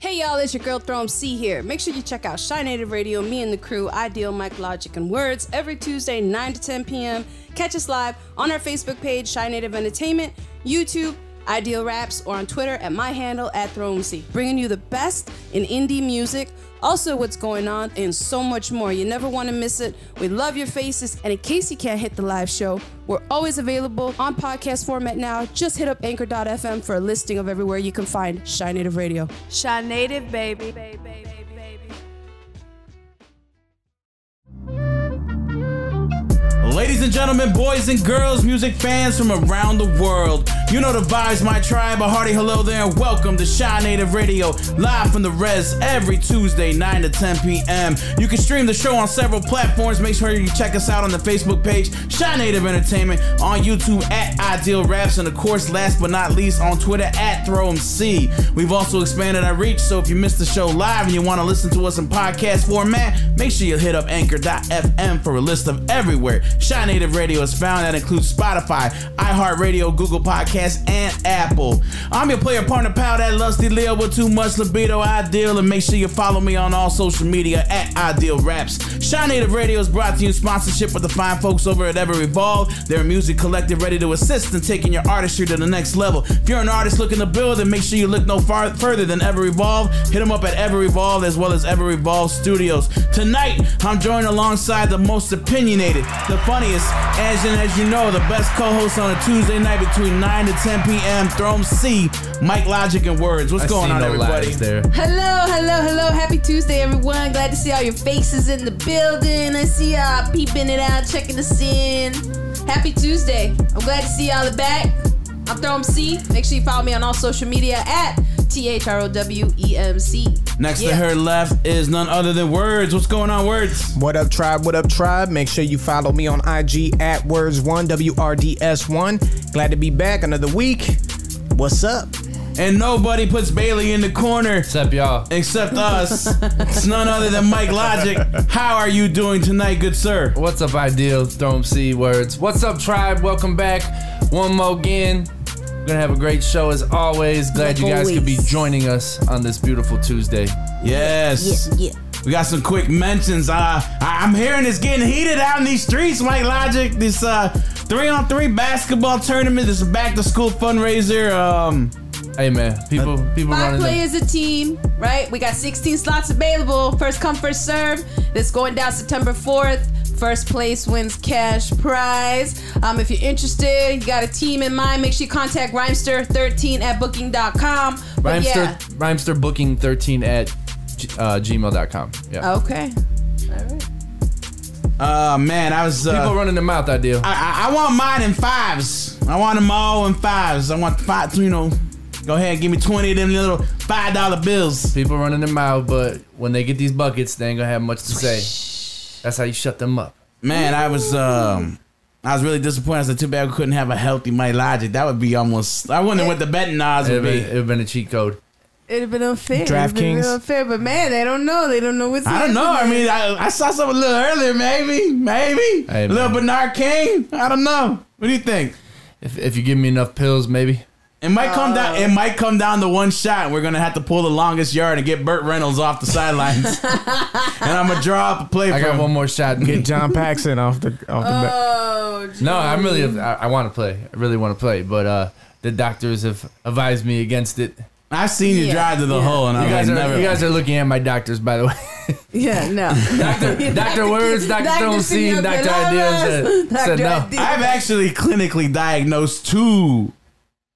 Hey y'all, it's your girl ThrowMC here. Make sure you check out Chi-Native Radio, me and the crew, Ideal Mic Logik and Words, every Tuesday, 9 to 10 p.m. Catch us live on our Facebook page, Chi-Native Entertainment, YouTube, Ideal Raps, or on Twitter at my handle at ThrowMC. Bringing you the best in indie music, also what's going on, and so much more. You never want to miss it. We love your faces, and in case you can't hit the live show, we're always available on podcast format now. Just hit up anchor.fm for a listing of everywhere you can find Chi-Native Radio. Chi-Native, baby. baby, baby, baby. Ladies and gentlemen, boys and girls, music fans from around the world, you know the vibes, my tribe. A hearty hello there, and welcome to Chi-Native Radio, live from the Res every Tuesday, 9 to 10 p.m. You can stream the show on several platforms. Make sure you check us out on the Facebook page, Chi-Native Entertainment, on YouTube at Ideal Raps, and of course, last but not least, on Twitter at ThrowMC. We've also expanded our reach, so if you missed the show live and you want to listen to us in podcast format, make sure you hit up Anchor.fm for a list of everywhere Chi-Native Radio is found. That includes Spotify, iHeartRadio, Google Podcasts, and Apple. I'm your player partner pal, that lusty Leo with too much libido, Ideal, and make sure you follow me on all social media at Ideal Raps. Chi-Native Radio is brought to you in sponsorship with the fine folks over at Ever Evolve. They're a music collective ready to assist in taking your artistry to the next level. If you're an artist looking to build, then make sure you look no far further than Ever Evolve. Hit them up at Ever Evolve as well as Ever Evolve Studios. Tonight, I'm joined alongside the most opinionated, the funniest, as and as you know, the best co-host on a Tuesday night between 9 to 10 p.m. Throne C, Mic Logik and Words. What's I going on, no everybody? there. Hello, hello, hello. Happy Tuesday, everyone. Glad to see all your faces in the building. I see y'all peeping it out, checking us in. Happy Tuesday. I'm glad to see y'all are back. I'm Throw C. Make sure you follow me on all social media at T H R O W E M C. Next to her left is none other than Words. What's going on, Words? What up, tribe? What up, tribe? Make sure you follow me on IG at words1, W R D S 1. Glad to be back another week. What's up? And nobody puts Bailey in the corner Except y'all. except us. it's none other than Mic Logik. How are you doing tonight, good sir? What's up, Ideal? Throw C words. What's up, tribe? Welcome back. One more again. We're gonna have a great show as always. Glad you guys could be joining us on this beautiful Tuesday. Yes. Yeah. We got some quick mentions. Uh, I- I'm hearing it's getting heated out in these streets, Mic Logik. This uh, three on three basketball tournament. This back to school fundraiser. Um, Hey man, people people Five running. players a team, right? We got 16 slots available. First come, first serve. This going down September 4th. First place wins cash prize. Um, if you're interested, you got a team in mind, make sure you contact Rhymester13 at booking.com. But Rhymester, yeah. Rhymester booking 13 at g- uh, gmail.com. Yeah. Okay. All right. uh, man, I was. People Uh, running their mouth, Ideal. I, I, I want mine in fives. I want them all in fives. I want five. You know, go ahead and give me twenty of them little five dollar bills. People running their mouth, but when they get these buckets, they ain't gonna have much to say. That's how you shut them up. Man, I was um I was really disappointed. I said, too bad we couldn't have a healthy Mic Logik. That would be almost I wonder what the betting odds It'd would been, be. it'd been a cheat code. It'd have been unfair. It'd have been DraftKings. real unfair, but man, they don't know. They don't know what's I don't know. I happening. mean, I, I saw something a little earlier, maybe, maybe. Hey, a little man. Bernard King. I don't know. What do you think? If, if you give me enough pills, maybe. It might come down. Uh. It might come down to one shot. and We're gonna have to pull the longest yard and get Burt Reynolds off the sidelines, and I'm gonna draw up a play I for got him. one more shot. And Get John Paxson off the off the bat. Oh, No, I'm really. I, I want to play. I really want to play, but uh, the doctors have advised me against it. I've seen you Yeah, drive to the yeah. hole, and You I'm guys like, are never. you guys are looking at my doctors, by the way. yeah, no. Doctor Doctor Words, Doctor Don't See, and Doctor Ideas said, said no. I've actually clinically diagnosed two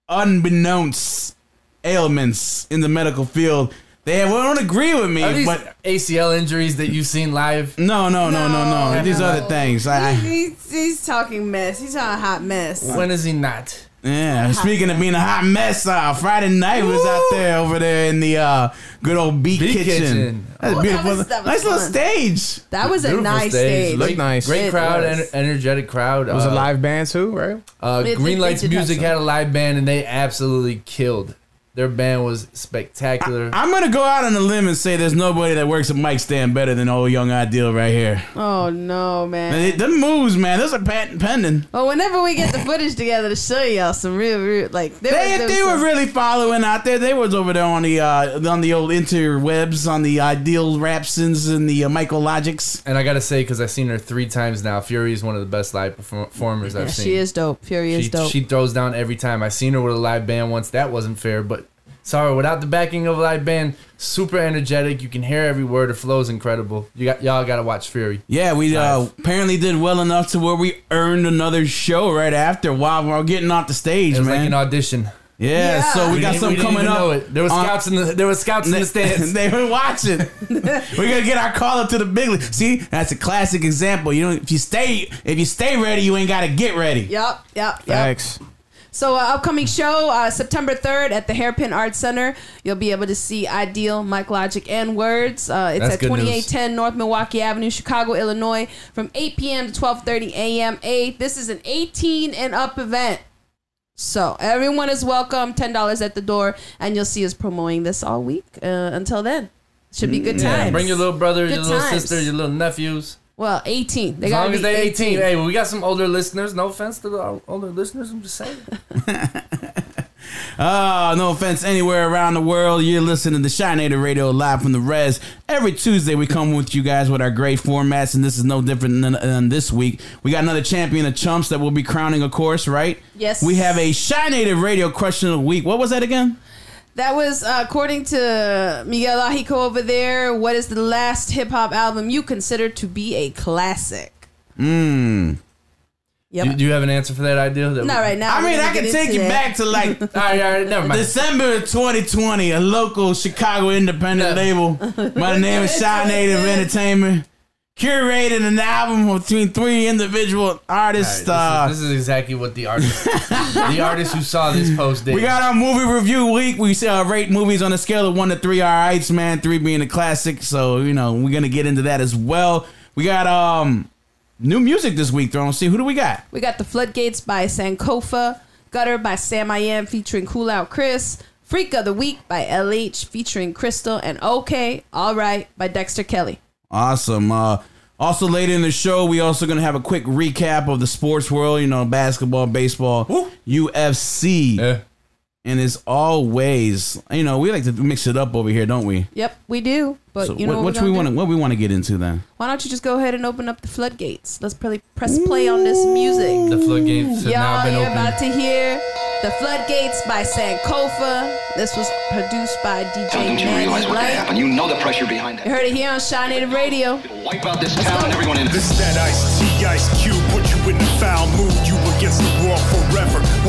unbeknownst ailments in the medical field. They won't agree with me, Are these but ACL injuries that you've seen live? no, no, no, no, no. No, These no. other things. I, I- He's, he's talking mess. He's on a hot mess. When is he not? Yeah. Speaking of being a hot mess, uh, Friday night was out there over there in the uh, good old Beat, Beat Kitchen. Kitchen. That's Oh, beautiful. that was- that was nice little fun. stage. That was a Beautiful nice stage. Looked nice. Great It crowd, was. ener- energetic crowd. It was uh, a live band too, right? Uh, It- Green it- it Lights did have Music some. had a live band, and they absolutely killed. Their band was spectacular. I'm gonna go out on a limb and say there's nobody that works a mic stand better than old young Ideal right here. Oh no, man. They, them moves, man, those are patent pending. Well, whenever we get the footage together to show y'all some real, real like there They, was, there they was were some- really following out there. They was over there on the uh, on the old interwebs, on the Ideal Rapsons and the uh, Michael Logics. and I gotta say, because I've seen her three times now, Fury is one of the best live performers Yeah, I've seen. she is dope. Fury is dope. she throws down every time. I seen her with a live band once. That wasn't fair, but sorry, without the backing of a live band, super energetic. You can hear every word. Her flow is incredible. You got y'all got to watch Fury. Yeah, we uh, apparently did well enough to where we earned another show right after while we're getting off the stage, It was man. like an audition. yeah, Yeah. so we, We got didn't- something coming even up. it. There was on- scouts in the there was scouts in the stands. they were watching. We're gonna get our call up to the big league. See, that's a classic example. You know, if you stay, if you stay ready, you ain't gotta get ready. Yep, yep, yep. So, uh, upcoming show uh, September 3rd at the Hairpin Art Center. You'll be able to see Ideal, Mic Logik, and Words. Uh, it's That's at good news. 2810 North Milwaukee Avenue, Chicago, Illinois, from 8 p.m. to 12:30 a.m. A. This is an 18 and up event. So everyone is welcome. Ten dollars at the door, and you'll see us promoting this all week. Uh, until then, should be good Yeah, times. bring your little brother, Good your little times. sister, your little nephews. Well, 18. They As gotta long as they 18. Hey, well, we got some older listeners. No offense to the older listeners. I'm just saying. Oh, no offense anywhere around the world. You're listening to the Chi-Native Radio live from the res. Every Tuesday, we come with you guys with our great formats, and this is no different than, than this week. We got another champion of chumps that we'll be crowning, of course, right? Yes. We have a Chi-Native Radio question of the week. What was that again? That was uh, according to Miguel Ajico over there. What is the last hip hop album you consider to be a classic? Mmm. Yep. Do, do you have an answer for that idea? That Not right now. I mean, I can take you that. back to like all right, all right, never mind. December 2020, a local Chicago independent Yeah. label by the name of Chi-Native Entertainment curated an album between three individual artists. All right, uh, this, is, this is exactly what the artist, the artist who saw this post did. we got our movie review week. We uh, rate movies on a scale of one to three. All right, man, three being a classic. So you know we're gonna get into that as well. We got um new music this week. Throne. See who do we got? We got The Floodgates by Sankofa, Gutter by Sam I Am featuring Coolout Chris, Freak of the Week by LH featuring Crystal, and OK, Alright by Dexter Kelly. Awesome. Uh, also later in the show, we also gonna have a quick recap of the sports world. You know, basketball, baseball, UFC, Yeah. and as always, you know, we like to mix it up over here, don't we? Yep, we do. But So you know what, what, what we're we gonna want to what we want to get into then? Why don't you just go ahead and open up the floodgates? Let's probably press play on this music. The floodgates have now Y'all, been you're opened. about to hear The Floodgates by Sankofa. This was produced by DJ Don't you Manny realize what could happen? You know the pressure behind it. You heard it here on Chi-Native Radio. It'll wipe out this town and everyone in it. This is that Ice T Ice Cube, put you in the foul mood. You against the wall forever.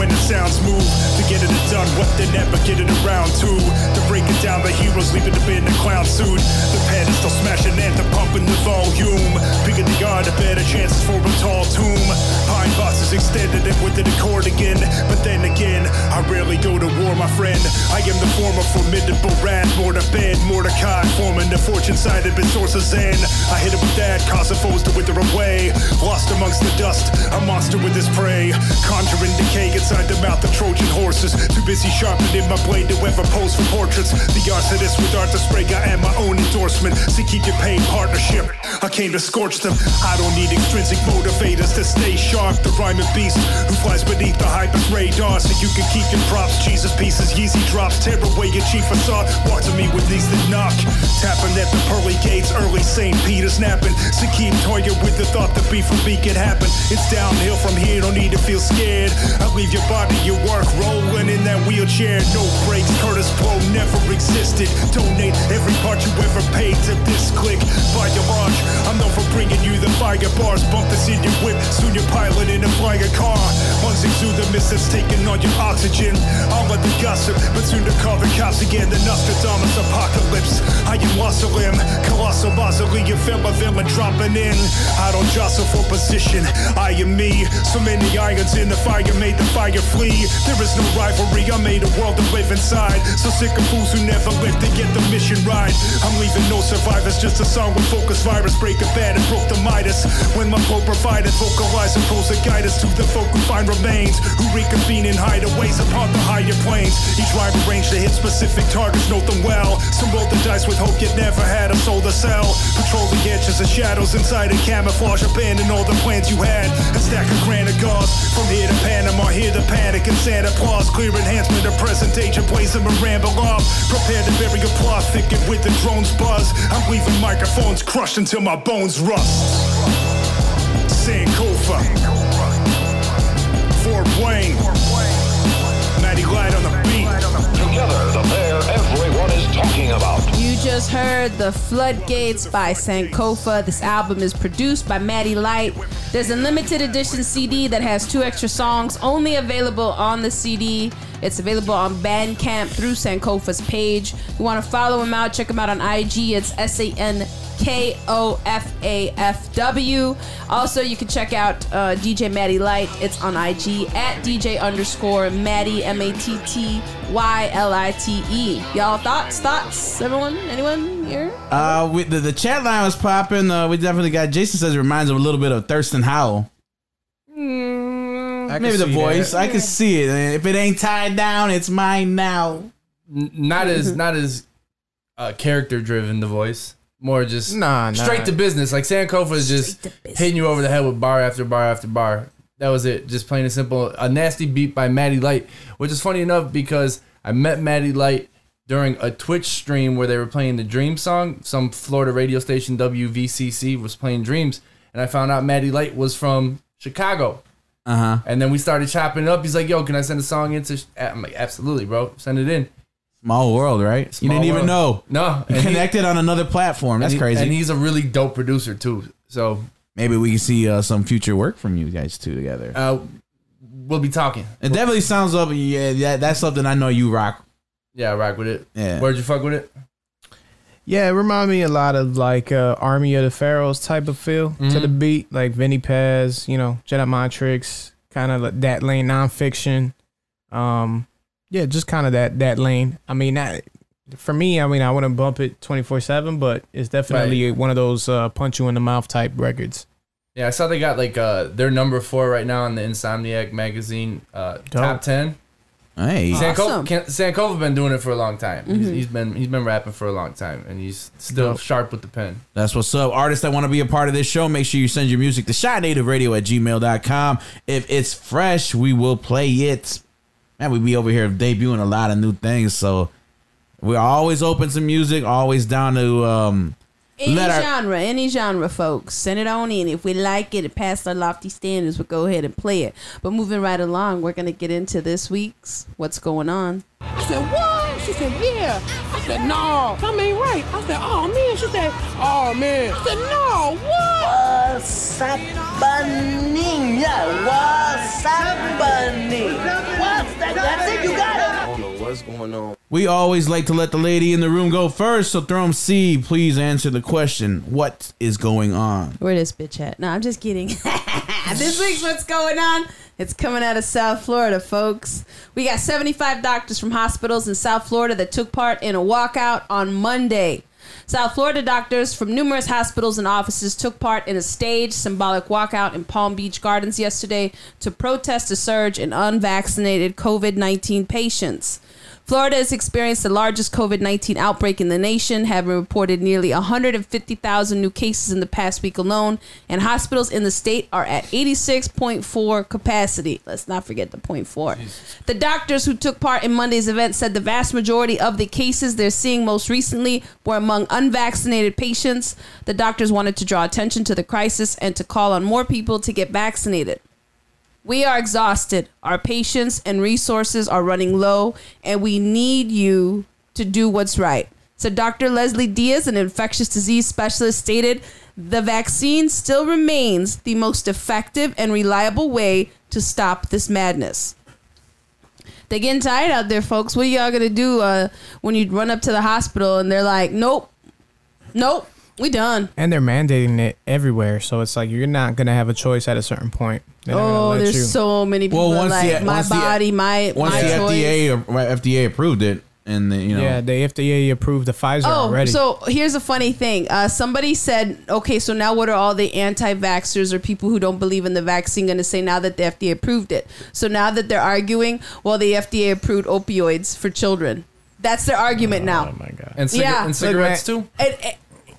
When the sounds move, to get it done, what they never get it around to. To break it down, the heroes leaving the bed in the clown suit. The pedestal smashing anthem, pumping the volume. Picking the yard, a better chances for a tall tomb. Pine bosses extended and with it again. But then again, I rarely go to war, my friend. I am the former formidable rat, more to bed, Mordecai, forming the fortune sided but sources in. I hit him with that, causing foes to wither away. Lost amongst the dust, a monster with his prey. Conjuring decay inside the mouth of Trojan horses. Too busy sharpening my blade to ever pose for portraits. The arsonist with Arthur Sprague, I am my own endorsement. See, keep your paid partnership. I came to scorch them. I don't need extrinsic motivators to stay sharp. The rhyming beast who flies beneath the hyper's radar. So you can keep your props. Jesus pieces, Yeezy drops. Tear away your chief facade. Walk to me with these that knock. Tapping at the pearly gates, early St. Peter's napping. So keep toying with the thought that beef for me can happen. It's downhill from here, don't need to feel scared. I'll leave your body, your work rolling in that wheelchair. No brakes, Kurtis Blow never existed. Donate every part you ever paid to this click. By your launch, I'm known for bringing you the fire bars. Bump this in your whip, soon you're piloting a flying car. Once exude the mist taking on your oxygen. I'll let the gossip, but soon to call the cops again. The Nostradamus apocalypse. I am Wasalim, colossal mausoleum feel a villain dropping in. I don't jostle for position. I am me. So many irons in the fire made the fire flee. There is no rivalry. I made a world to live inside. So sick of fools who never live to get the mission right. I'm leaving no survivors. Just a song with focus virus. Break a bad and broke the Midas. When my Pope provided, vocalize and pose a guidance to the folk who find remains. Who reconvene in hideaways upon the higher planes. Each rhyme arranged to hit specific targets. Note them well. Some roll the dice with hope yet never had a soul to sell. Patrol the edges of shadows inside a camouflage. Abandon all the plans you had. A stack of granite gauze. From here to Panama, here to panic and sad applause. Clear enhancement of presentation. Plays them and ramble off. Prepare to bury a plot thicket with the drone's buzz. I'm leaving microphones crushed until my bones rust. Sankofa. Fort Wayne. Matty Lite on the beat. Together, the pair everyone is talking about. You just heard The Floodgates by Sankofa. This album is produced by Matty Lite. There's a limited edition CD that has two extra songs only available on the CD. It's available on Bandcamp through Sankofa's page. You want to follow him out, check him out on IG. It's S A N K O F A F W. Also, you can check out uh, DJ Matty Lite. It's on IG at DJ underscore Matty M A T T Y L I T E. Y'all thoughts? Thoughts? Everyone? Anyone here? Uh, we, the, the chat line was popping. Uh, we definitely got. Jason says it reminds him a little bit of Thurston Howell. I can Maybe the see voice. that. I can see it. If it ain't tied down, it's mine now. N- not as not as uh, character driven the voice. More just Nah, nah. straight to business. Like Sankofa is just hitting you over the head with bar after bar after bar. That was it. Just plain and simple. A nasty beat by Matty Lite, which is funny enough because I met Matty Lite during a Twitch stream where they were playing the Dream song. Some Florida radio station WVCC was playing Dreams, and I found out Matty Lite was from Chicago. Uh huh. And then we started chopping it up. He's like, "Yo, can I send a song into?" Sh-? I'm like, "Absolutely, bro. Send it in." Small world, right? you didn't even world. know. No, You and he- connected on another platform. That's and he- crazy. And he's a really dope producer too. So Maybe we can see uh, some future work from you guys two together. uh, we'll be talking. It definitely sounds up. Yeah, yeah, that's something I know you rock. Yeah, I rock with it. Yeah. Where'd you fuck with it? Yeah, it remind me a lot of like uh, Army of the Pharaohs type of feel to the beat, like Vinnie Paz, you know, Jedi Mind Tricks, kind of like that lane, nonfiction. Um, yeah, just kind of that that lane. I mean, that, for me, I mean, I wouldn't bump it twenty four seven, but it's definitely one of those uh, punch you in the mouth type records. Yeah, I saw they got like uh they're number four right now in the Insomniac magazine uh top ten. Hey, Sankofa, Awesome. Can- Sankofa been doing it for a long time. He's, he's been he's been rapping for a long time, and he's still Dope. sharp with the pen. That's what's up. Artists that want to be a part of this show, make sure you send your music to chinativeradio at gmail.com. If it's fresh, we will play it. Man, we be over here debuting a lot of new things, so we're always open to music, always down to um Any Let our- genre, any genre, folks. Send it on in. If we like it, it passed our lofty standards, we'll go ahead and play it. But moving right along, we're going to get into this week's What's Going On. I said, what? She said, yeah. I said, no, something ain't right. I said, oh man. She said, oh man. I said, no, what? What's happening? Yeah, what's happening? What's that? That's it, you got it. I don't know what's going on. We always like to let the lady in the room go first. So Thrum C, please answer the question. What is going on? Where this bitch at? No, I'm just kidding. this week's What's Going On? It's coming out of South Florida, folks. We got 75 doctors from hospitals in South Florida that took part in a walkout on Monday. South Florida doctors from numerous hospitals and offices took part in a staged symbolic walkout in Palm Beach Gardens yesterday to protest a surge in unvaccinated COVID 19 patients. Florida has experienced the largest COVID 19 outbreak in the nation, having reported nearly 150,000 new cases in the past week alone, and hospitals in the state are at 86.4 capacity. Let's not forget the point four. The doctors who took part in Monday's event said the vast majority of the cases they're seeing most recently were among unvaccinated patients. The doctors wanted to draw attention to the crisis and to call on more people to get vaccinated. We are exhausted. Our patience and resources are running low, and we need you to do what's right. So, Dr. Leslie Diaz, an infectious disease specialist, stated the vaccine still remains the most effective and reliable way to stop this madness. They're getting tired out there, folks. What are y'all gonna do uh, when you run up to the hospital and they're like, "Nope, nope, We done. and they're mandating it everywhere. So it's like you're not gonna have a choice at a certain point. They're not gonna Oh, let there's you. so many people Well, once like the- my once the- body, my Once my the choice. FDA or- right, FDA approved it, and the, you know, yeah, the FDA approved the Pfizer Oh, already. so here's a funny thing. Uh, somebody said, okay, so now what are all the anti-vaxxers or people who don't believe in the vaccine going to say now that the FDA approved it? So now that they're arguing, well, the FDA approved opioids for children. That's their argument now. oh my god. And, ciga- Yeah. and cigarettes too. And- and-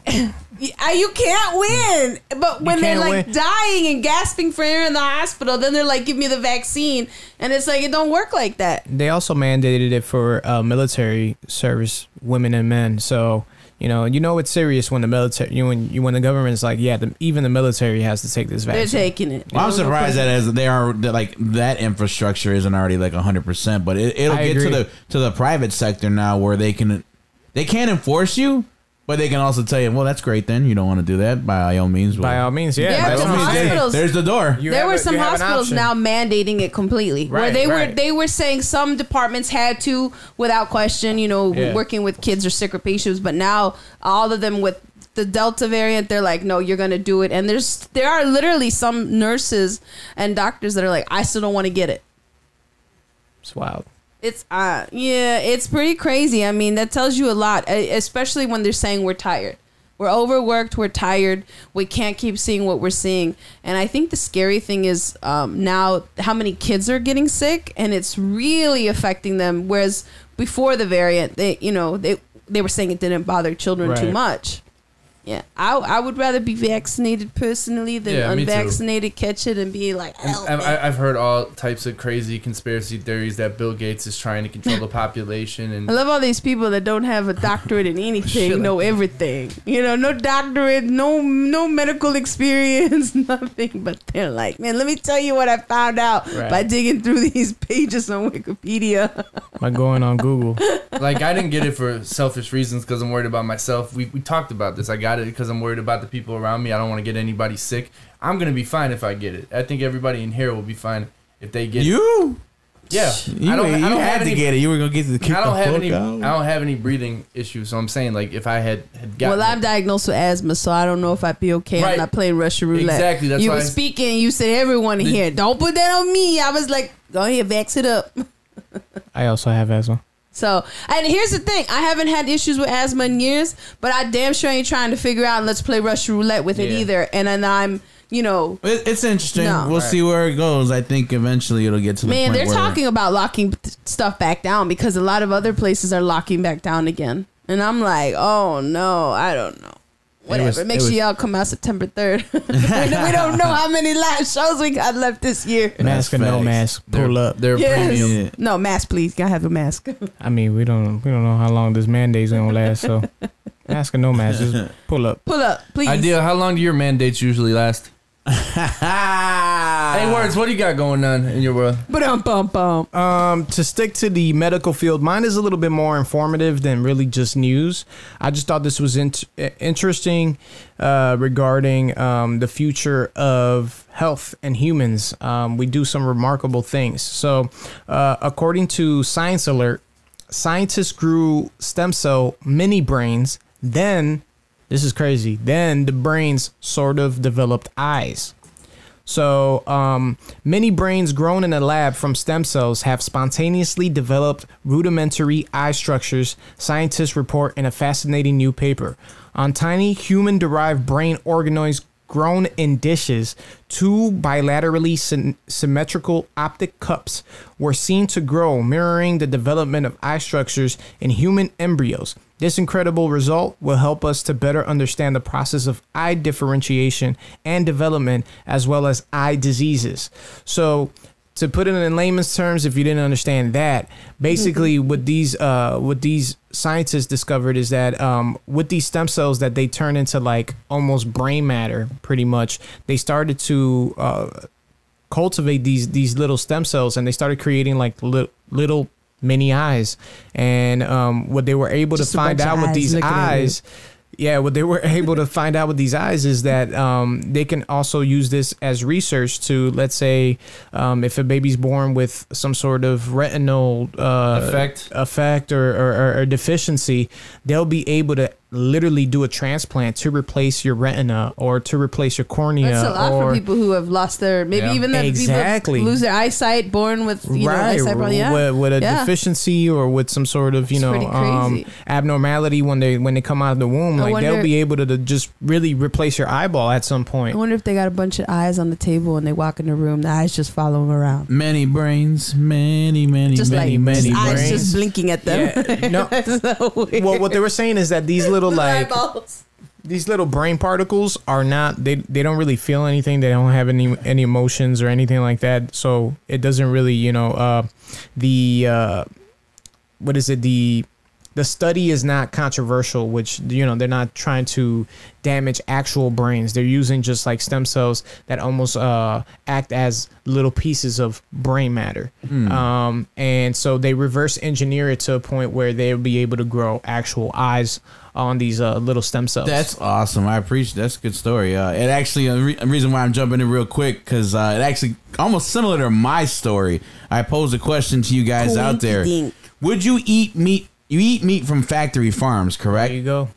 you can't win. But when they're like win. dying and gasping for air in the hospital, then they're like, give me the vaccine. And it's like, it don't work like that. They also mandated it for uh, military service women and men. So you know, you know it's serious when the military, you when you when the government's like, yeah, the, even the military has to take this vaccine. They're taking it. Well, I'm No- no surprised that as they are that, like that infrastructure isn't already like 100, percent but it, it'll I get to the to the private sector now where they can they can't enforce you, but they can also tell you, well, that's great. Then you don't want to do that by all means. By all means, yeah. Yeah, by all some means, hospitals- there's the door. You there have were a- some you have an hospitals option. now mandating it completely, where Right, they were right. they were saying some departments had to without question, you know, Yeah. working with kids or sicker patients, but now all of them with the Delta variant, they're like, no, you're gonna do it, and there's there are literally some nurses and doctors that are like, I still don't want to get it. It's wild. It's uh yeah, it's pretty crazy. I mean, that tells you a lot, especially when they're saying we're tired. We're overworked, we're tired, we can't keep seeing what we're seeing. And I think the scary thing is um, now how many kids are getting sick and it's really affecting them whereas before the variant, they you know, they they were saying it didn't bother children too much. Yeah, I, I would rather be vaccinated personally than Yeah, me too. unvaccinated catch it and be like, And help I've, me." I- I've heard all types of crazy conspiracy theories that Bill Gates is trying to control the population and I love all these people that don't have a doctorate in anything, Shit like know everything. You know, no doctorate, no no medical experience, nothing. But they're like, man, let me tell you what I found out Right. by digging through these pages on Wikipedia. By going on Google. like I didn't get it for selfish reasons because I'm worried about myself. We, we talked about this. I got it because I'm worried about the people around me. I don't want to get anybody sick. I'm gonna be fine if I get it. I think everybody in here will be fine if they get it. You, Yeah, you, I don't. you I don't had have to any, get it. You were gonna get the kick I don't the have any. out. I don't have any breathing issues. So I'm saying like if I had had gotten well, I'm diagnosed with asthma, so I don't know if I'd be okay. Right. I'm not playing Russian roulette. Exactly, that's you why were I- speaking. You said everyone in The- here. Don't put that on me. I was like, go ahead, vax it up. I also have asthma. So, and here's the thing: I haven't had issues with asthma in years, but I damn sure ain't trying to figure out. Let's play Russian roulette with it Yeah. either. And then I'm, you know, It, it's interesting. No. we'll see where it goes. I think eventually it'll get to the man, point they're where talking about locking th- stuff back down because a lot of other places are locking back down again. And I'm like, oh no, I don't know. Whatever. was- Make it sure was- y'all come out September 3rd. we don't know how many live shows we got left this year. Mask or no facts. mask, they're, pull up. They're Yes. premium. Yeah. No, mask, please. Gotta have a mask. I mean, we don't we don't know how long this mandate's gonna last. So, mask or no mask, just pull up. Pull up, please. Ideal. How long do your mandates usually last? Hey, words. What do you got going on in your world? Bum, bum, bum. Um, to stick to the medical field, mine is a little bit more informative than really just news. I just thought this was int- interesting uh, regarding um, the future of health and humans. Um, we do some remarkable things. So, uh, according to Science Alert, scientists grew stem cell mini brains. Then, this is crazy. Then the brains sort of developed eyes. So, um, many brains grown in a lab from stem cells have spontaneously developed rudimentary eye structures, scientists report in a fascinating new paper. On tiny human derived brain organoids grown in dishes, two bilaterally sym- symmetrical optic cups were seen to grow, mirroring the development of eye structures in human embryos. This incredible result will help us to better understand the process of eye differentiation and development, as well as eye diseases. So, to put it in layman's terms, if you didn't understand that, basically what these uh, what these scientists discovered is that um, with these stem cells that they turn into like almost brain matter, pretty much, they started to uh, cultivate these these little stem cells and they started creating like li- little mini eyes and um, what they were able Just to find out with these looking at you. eyes yeah what they were able to find out with these eyes is that um, they can also use this as research to let's say um, if a baby's born with some sort of retinal uh, Effect. effect or, or, or, or deficiency they'll be able to literally do a transplant to replace your retina or to replace your cornea. That's a lot or, for people who have lost their maybe Yeah. even that Exactly. people lose their eyesight, born with you know eyesight problem. Yeah, with, with a yeah. deficiency or with some sort of you It's know um, abnormality when they when they come out of the womb, I like wonder- they'll be able to, to just really replace your eyeball at some point. I wonder if they got a bunch of eyes on the table and they walk in the room, the eyes just follow them around, Many brains, many, many, just many, like many just eyes brains. just blinking at them. Yeah, no. so. Well, what they were saying is that these little like eyeballs. these little brain particles are not they they don't really feel anything. They don't have any any emotions or anything like that. So it doesn't really you know uh the uh what is it? The the study is not controversial which you know they're not trying to damage actual brains. They're using just like stem cells that almost uh act as little pieces of brain matter. Um and so they reverse engineer it to a point where they'll be able to grow actual eyes on these uh, little stem cells That's awesome. I appreciate. That's a good story. Uh, it actually a, re- a reason why I'm jumping in real quick because uh, it actually almost similar to my story. I posed a question to you guys out there. Would you eat meat? You eat meat from factory farms, correct? there you go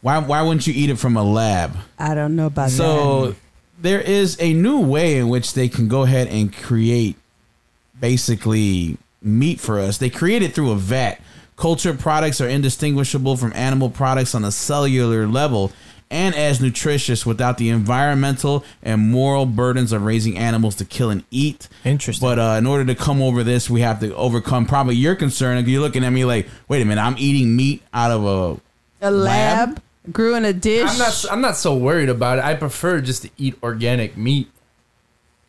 Why Why wouldn't you eat it from a lab? I don't know about that. So there is a new way in which they can go ahead and create basically meat for us. They create it through a vat. Cultured products are indistinguishable from animal products on a cellular level and as nutritious without the environmental and moral burdens of raising animals to kill and eat. Interesting. But uh, in order to come over this, we have to overcome probably your concern. You're looking at me like, wait a minute, I'm eating meat out of a a lab, lab? grew in a dish. I'm not. I'm not so worried about it. I prefer just to eat organic meat,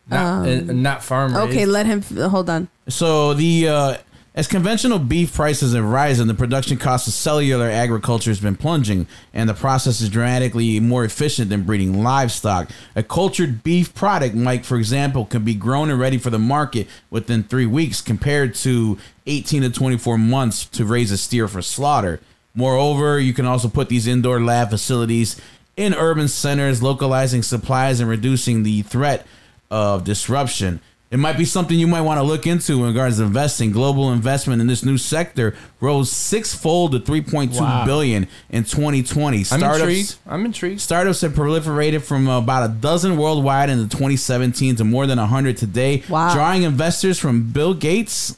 not and not farm raised. Um, okay, let him. Hold on. So the uh, as conventional beef prices have risen, the production cost of cellular agriculture has been plunging, and the process is dramatically more efficient than breeding livestock. A cultured beef product, Mike, for example, can be grown and ready for the market within three weeks, compared to 18 to 24 months to raise a steer for slaughter. Moreover, you can also put these indoor lab facilities in urban centers, localizing supplies and reducing the threat of disruption. It might be something you might want to look into in regards to investing. Global investment in this new sector rose sixfold to three point two billion Wow. in 2020. I'm intrigued. I'm intrigued. startups have proliferated from about a dozen worldwide in the 2017 to more than 100 today, Wow. drawing investors from Bill Gates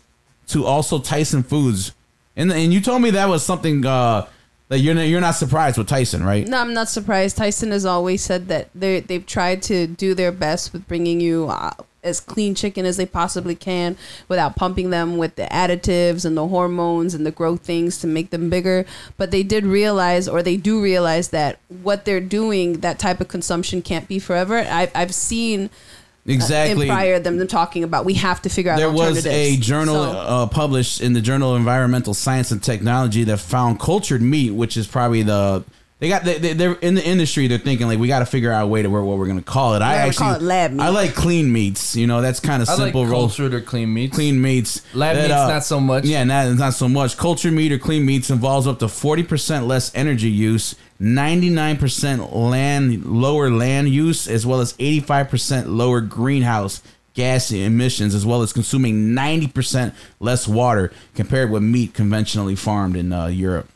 to also Tyson Foods. And, and you told me that was something uh, that you're not, you're not surprised with Tyson, right? No, I'm not surprised. Tyson has always said that they they've tried to do their best with bringing you uh, as clean chicken as they possibly can without pumping them with the additives and the hormones and the growth things to make them bigger. But they did realize, or they do realize, that what they're doing, that type of consumption can't be forever. I've I've seen. Uh, Exactly. in prior them, them talking about we have to figure out there was a journal So- uh, published in the Journal of Environmental Science and Technology that found cultured meat, which is probably the they got they, they- they're in the industry. They're thinking like we got to figure out a way to where what we're going to call it. I actually call it lab meat. I like clean meats. You know, that's kind of I like simple. roll cultured or clean meats. clean meats. Lab that, meat's uh, not so much. Yeah, not, not so much. Cultured meat or clean meats involves up to forty percent less energy use, ninety nine percent land lower land use, as well as eighty five percent lower greenhouse gas emissions, as well as consuming ninety percent less water compared with meat conventionally farmed in uh, Europe.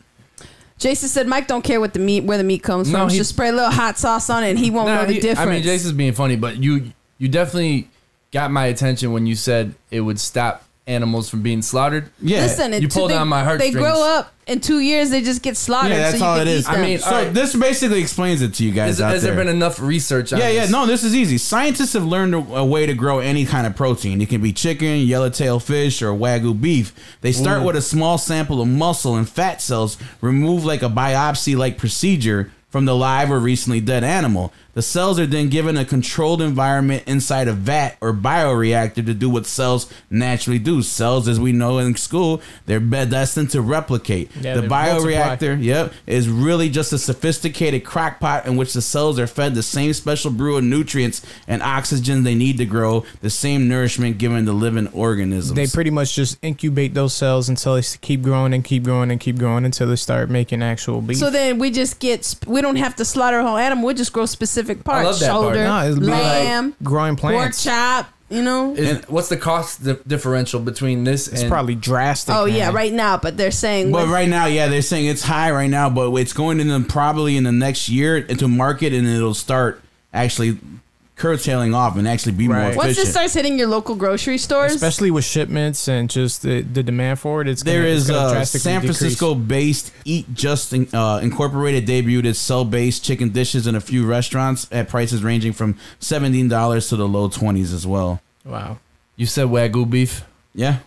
Jason said Mike don't care what the meat where the meat comes No, from. he- Just spray a little hot sauce on it and he won't No, know the he- difference. I mean, Jason's being funny, but you you definitely got my attention when you said it would stop animals from being slaughtered. Yeah, Listen, you it, pulled they, on my They grow up in two years. They just get slaughtered. yeah, that's so you all can it eat them. I mean, so alright. this basically explains it to you guys Has, out has there there. been enough research on Yeah, yeah, this? no, this is easy. Scientists have learned a, a way to grow any kind of protein. It can be chicken, yellowtail fish, or wagyu beef. They start mm. with a small sample of muscle and fat cells, remove like a biopsy like procedure from the live or recently dead animal. The cells are then given a controlled environment inside a vat or bioreactor to do what cells naturally do. Cells, as we know in school, they're destined to replicate. Yeah, the they multiply. bioreactor Yep, is really just a sophisticated crock pot in which the cells are fed the same special brew of nutrients and oxygen they need to grow, the same nourishment given to living organisms. They pretty much just incubate those cells until they keep growing and keep growing and keep growing until they start making actual beef. So then we just get. sp- We don't have to slaughter a whole animal. We just grow specific parts. love that part. Shoulder, No, it'll be like lamb, growing pork chop. You know. Is, what's the cost di- differential between this It's and probably drastic. Oh yeah, man. right now, but they're saying But with- right now, yeah, they're saying it's high right now, but it's going into probably in the next year into market, and it'll start actually curtailing off and actually be more Right. efficient. once this starts hitting your local grocery stores, Especially with shipments and just the, the demand for it, it's There gonna, it's is gonna a drastically San decrease. Francisco-based Eat Just uh, Incorporated debuted its cell-based chicken dishes in a few restaurants at prices ranging from seventeen dollars to the low twenties as well. Wow. you said wagyu beef? Yeah,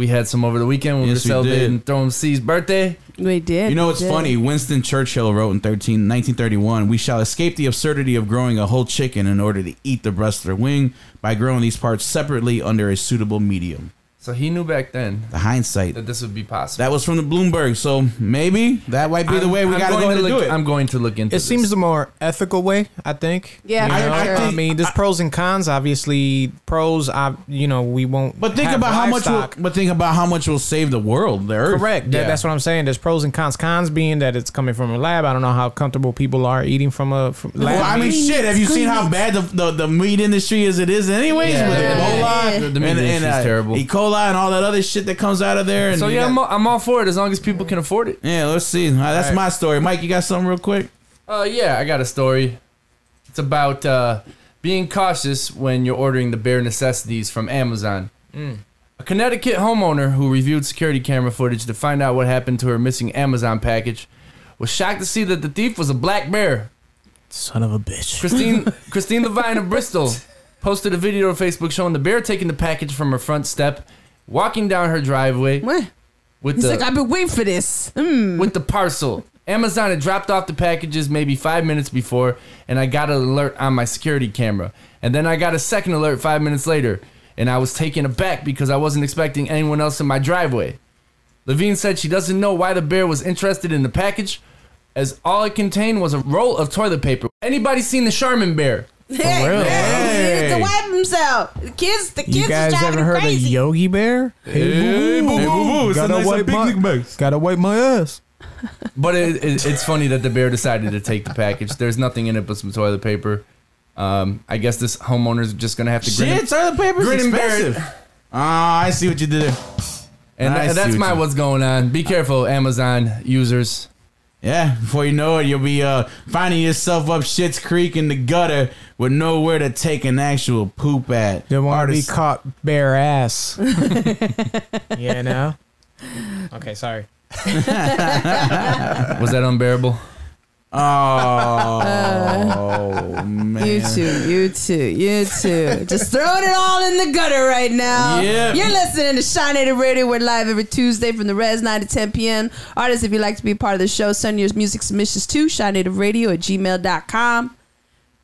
We had some over the weekend when Yes, we were we did. celebrating Throwing C's birthday. we did. you know we what's did. funny? Winston Churchill wrote in 13, 1931, "We shall escape the absurdity of growing a whole chicken in order to eat the breast or wing by growing these parts separately under a suitable medium." So he knew back then The hindsight. that this would be possible. That was from the Bloomberg, so maybe that might be the way we I'm got to go ahead to and look, do it. I'm going to look into It this. seems the more ethical way, I think. Yeah, You for know? I sure. I think- mean, there's pros and cons. Obviously, pros. I you know we won't. But think have about how much. Will, livestock. but think about how much will save the world. The earth. Correct. That, Yeah. That's what I'm saying. There's pros and cons. Cons being that it's coming from a lab. I don't know how comfortable people are eating from a from lab. Well, I mean, meat. shit. Have you seen how bad the, the, the meat industry is? It is anyways Yeah, with yeah, Ebola yeah. The- the meat and, and uh, terrible. E. coli and all that other shit that comes out of there. And so yeah, got- I'm all, I'm all for it as long as people can afford it. yeah. Let's see. That's Right. my story. Mike, you got something real quick? Uh, yeah, I got a story. It's about uh, being cautious when you're ordering the bare necessities from Amazon. A Connecticut homeowner who reviewed security camera footage to find out what happened to her missing Amazon package was shocked to see that the thief was a black bear. son of a bitch. Christine Christine Levine of Bristol posted a video to Facebook showing the bear taking the package from her front step, walking down her driveway What? with He's the like, I've been waiting for this. Mm. with the parcel. Amazon had dropped off the packages maybe five minutes before, and I got an alert on my security camera. And then I got a second alert five minutes later, and I was taken aback because I wasn't expecting anyone else in my driveway. Levine said she doesn't know why the bear was interested in the package, as all it contained was a roll of toilet paper. Anybody seen the Charmin bear? Hey, real? hey, Hey. to wipe himself. The kids, the kids You guys is driving ever heard crazy. of Yogi Bear? Hey, boo boo. Hey, boo-boo, it's Gotta nice wipe my. Gotta wipe my ass. But it, it, it's funny that the bear decided to take the package. There's nothing in it but some toilet paper. Um, I guess this homeowner's just gonna have to grin. Shit, toilet paper's Grin and bear it. expensive. Ah, I see what you did there. And I tha- that's my what's going on. Be careful, Amazon users. Yeah, before you know it, you'll be uh, finding yourself up Shit's Creek in the gutter with nowhere to take an actual poop at. Don't want to be caught bare ass. yeah, no. Okay, sorry. Was that unbearable? Oh, man. You too, you too, you too. Just throwing it all in the gutter right now. Yeah. You're listening to Chi-Native Radio. We're live every Tuesday from the Res 9 to 10 p.m. Artists, if you'd like to be a part of the show, send your music submissions to chinativeradio at gmail.com.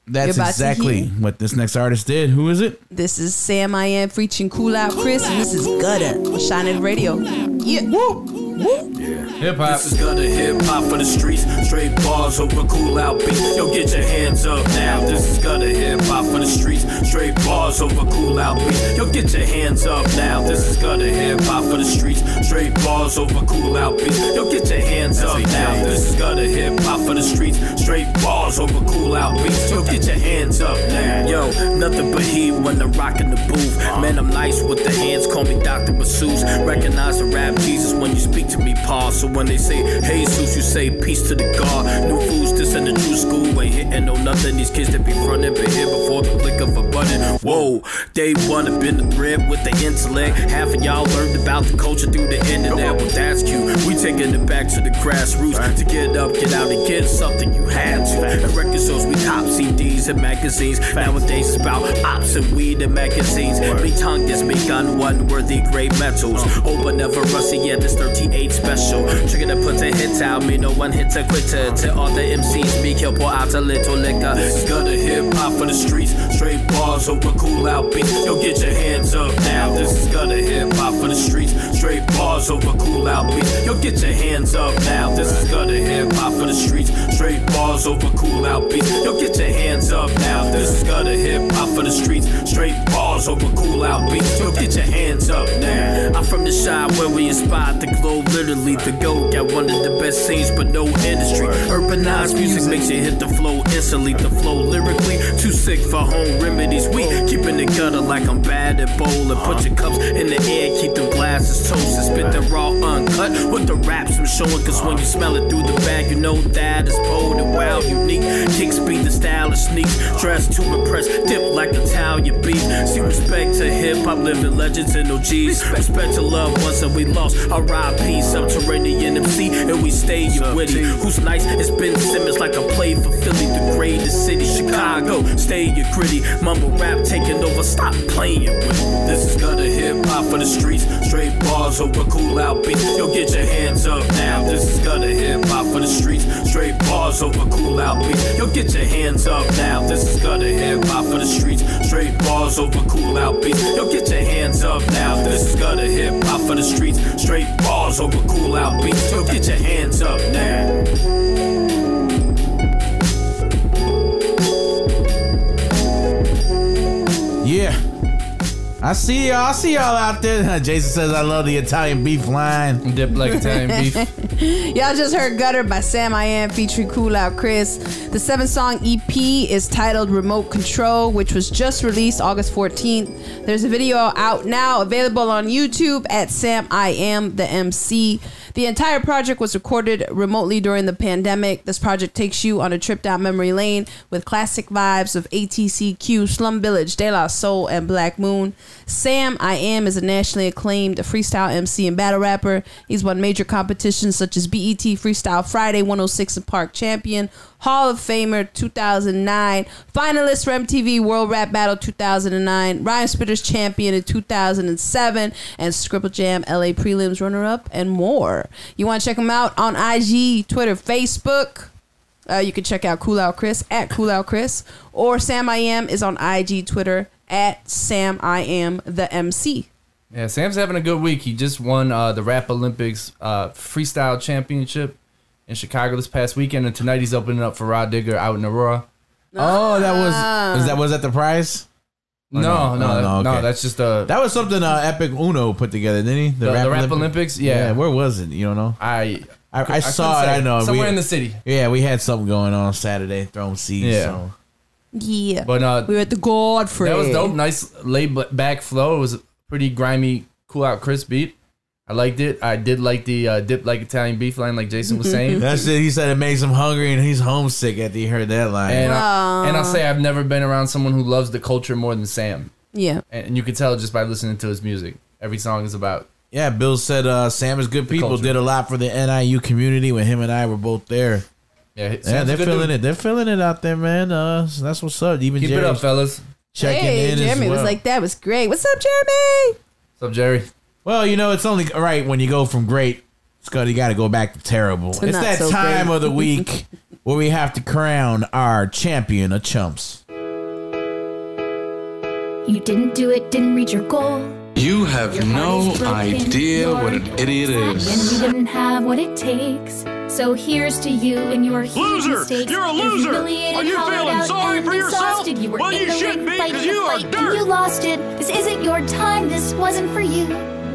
That's exactly what this next artist did. Who is it? This is Sam I Am featuring Coolout Chris, and this is Gutter on Chi-Native Radio. Yeah. Woo. Hip hop. This is gonna hip hop for the streets. Straight bars over cool out beat. Yo, get your hands up now. This is gonna hip hop for the streets. Straight bars over cool out beat. Yo, get your hands up now. This is gonna hip hop for the streets. Straight bars over cool out beat. Yo, get your hands up now. This is gonna hip hop for the streets. Straight bars over cool out beats. Yo, get your hands up now. Yo, nothing but heat when I'm rocking the booth. Man, I'm nice with the hands. Call me Dr. Masseuse. Recognize the rap Jesus when you speak to me, Paul. So when they say Jesus, you say peace to the God. New fools, to send the true school. Ain't hitting no nothing. These kids that be running, been here before the click of a button. Whoa, they wanna been the thread with the intellect. Half of y'all learned about the culture through the internet. Well, that's cute. We taking it back to the grassroots to get up, get out, and get something you had to. And record stores, we cop CDs and magazines. Nowadays it's about ops and weed and magazines. Me tongue is me gun, one worthy great metals. Oh, but never rusty yet. This 38 special. Trigger that puts a hit out. Me no one hits a quitter. To all the MCs, me kill pour out a little liquor. It's gonna hip hop for the streets. Straight bars over cool out beats. Yo, get your hands up now. This is gonna hip hop for the streets. Straight bars over cool out beats. Yo, get your hands up now. This is gonna hip hop for the streets. Straight bars over cool out beats. Yo, get your hands up now. This is gonna hip hop for the streets. Straight bars over cool out beats. Yo, get your hands up now. I'm from the shop where we inspired the glow, literally the go. Got one of the best scenes, but no industry. Urbanized music makes you hit the flow instantly. The flow lyrically, too sick for home remedies. We keeping the gutter like I'm bad at bowling. Put your cups in the air, keep them glasses toasted. Spit the raw uncut with the raps I'm showing. Cause when you smell it through the bag, you know that it's potent, wow, unique. Kicks beat the style of sneaks. Dressed to impress, dip like Italian beef. See respect to hip hop, living legends and OGs. Respect to loved ones that we lost. R.I.P. Subterranean MC, and we stay you witty. Who's nice? It's Ben Simmons like I played for Philly, the greatest city, Chicago. Stay your gritty. Mumble rap taking over, stop playing with it. This is gutter hip hop for the streets. Straight bars over cool out beats. Yo, get your hands up now. This is gutter hip hop for the streets. Straight bars over cool out beats. Yo, get your hands up now. This is gutter hip hop for the streets. Straight bars over cool out beats. Yo, get your hands up now. This is gutter hip hop for the streets. Straight bars over cool out beats. Yo, get your hands up now. I see y'all. I see y'all out there. Jason says I love the Italian beef line. Dip like Italian beef. Y'all just heard Gutter by Sam I Am featuring Coolout Chris. The seven song EP is titled Remote Control, which was just released August 14th. There's a video out now available on YouTube at Sam I Am the MC. The entire project was recorded remotely during the pandemic. This project takes you on a trip down memory lane with classic vibes of ATCQ, Slum Village, De La Soul, and Black Moon. Sam I Am is a nationally acclaimed freestyle MC and battle rapper. He's won major competitions such as BET Freestyle Friday 106 and Park Champion, Hall of Famer 2009, finalist for MTV World Rap Battle 2009, Rhyme Spitters Champion in 2007, and Scribble Jam LA Prelims runner up, and more. You want to check him out on IG, Twitter, Facebook. Uh, you can check out Coolout Chris at Coolout Chris, or Sam I Am is on IG, Twitter at Sam I Am the MC. Yeah, Sam's having a good week. He just won uh, the Rap Olympics uh, Freestyle Championship in Chicago this past weekend, and tonight he's opening up for Rod Digger out in Aurora. Oh, that was was that was that the prize? Or No, no, Oh, no, okay. that's just a That was something uh, Epic Uno put together, didn't he? The- the Rap Olympics? Yeah. Where was it? You don't know? I I, I couldn't saw it. I know. Somewhere in the city. Yeah, we had something going on Saturday, throwing seeds. Yeah. So. Yeah. But uh, we were at the Godfrey. That was dope. Nice laid back flow. It was a pretty grimy, cool out, crisp beat. I liked it. I did like the uh, dip like Italian beef line, like Jason was saying. That's it. He said it makes him hungry and he's homesick after he heard that line. And, I, and I'll say I've never been around someone who loves the culture more than Sam. Yeah. And you can tell just by listening to his music. Every song is about. yeah, Bill said uh, Sam is good people. culture. Did a lot for the NIU community when him and I were both there. Yeah, Yeah, Sam's a they're feeling dude. it. They're feeling it out there, man. Uh, so that's what's up. Even Keep it up, fellas. Checking hey, in Jeremy as well. was like, that was great. What's up, Jeremy? What's up, Jerry? Well, you know, it's only right when you go from great, Scott. You got to go back to terrible. To it's that so time great. of the week where we have to crown our champion of chumps. You didn't do it, didn't reach your goal. You have Your no idea you're what an idiot is. And is. you didn't have what it takes. So here's to you and your huge Loser! mistakes. You're a You're loser! humiliated, Are you feeling sorry for yourself? exhausted. You Well, you the should ring be, fighting 'cause the you are dirt. You lost it. This isn't your time. This wasn't for you.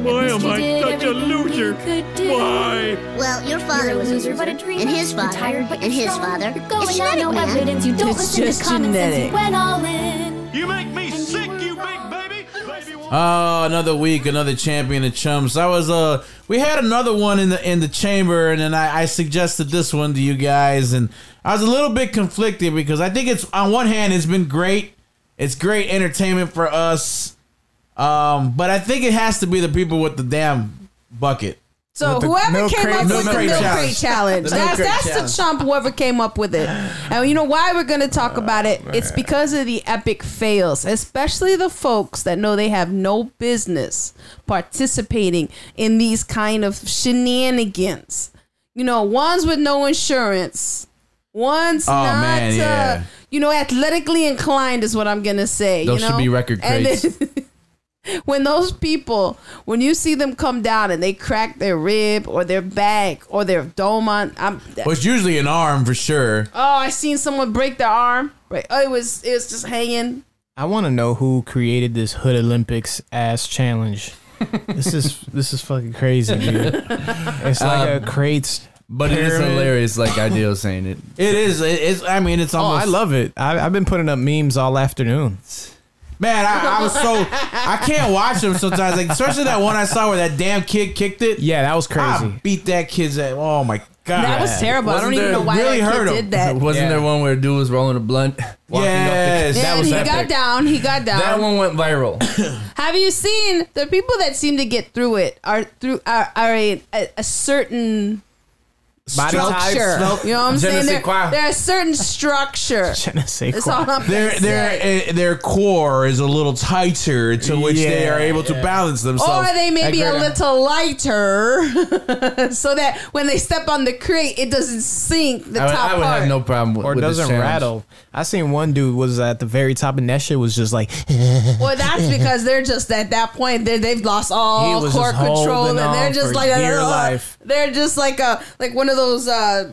Why am I such a loser? you could do. Why? Well, your father You're a was loser, but a dreamer. and his You're father, tired, but and you're his father. You're going It's on, genetic, no man. evidence. You don't It's listen just to common sense. genetic. You went all in. You make me sick, you big baby. Baby Oh, another week, another champion of chumps. I was uh, we had another one in the in the chamber, and then I, I suggested this one to you guys, and I was a little bit conflicted because I think it's on one hand it's been great, it's great entertainment for us, um, but I think it has to be the people with the damn bucket. So With the whoever milk came crate- up with the crate milk challenge. crate challenge, The milk that's, crate that's challenge. the chump. Whoever came up with it, and you know why we're gonna talk about it? It's because of the epic fails, especially the folks that know they have no business participating in these kind of shenanigans. You know, ones with no insurance, ones Oh, not, man, yeah. uh, you know, athletically inclined is what I'm gonna say. Those you should be record And crates. then- when those people, when you see them come down and they crack their rib or their back or their dome on, I'm. Well, it's usually an arm for sure. Oh, I seen someone break their arm. Right. Oh, it was it was just hanging. I want to know who created this Hood Olympics ass challenge. this is this is fucking crazy, dude. It's like Um, a crates. But it is hilarious, like Ideal saying it. It is. It's. I mean, it's Oh, almost. I love it. I, I've been putting up memes all afternoon. Man, I, I was so. I can't watch them sometimes. Like especially that one I saw where that damn kid kicked it. Yeah, that was crazy. I beat that kid's. At, oh my god. That was terrible. I don't Wasn't even know why really that hurt kid him. did that. Wasn't Yeah. there one where a dude was rolling a blunt? walking up Yes, the, that was he epic. got down. He got down. That one went viral. Have you seen the people that seem to get through it are through are, are a, a, a certain Body type, structure. smell- You know what I'm saying? sais There, quoi. there's a certain structure. Je ne sais That's quoi. all I'm Their their uh, their core is a little tighter to which they are able to balance themselves. Or they may be a little lighter, so that when they step on the crate, it doesn't sink the I, would- top I would part. have no problem with or with doesn't challenge. rattle. I seen one dude was at the very top and that shit was just like Well, that's because they're just at that point they they've lost all core control, and they're just for like dear life. They're just like a like one of those uh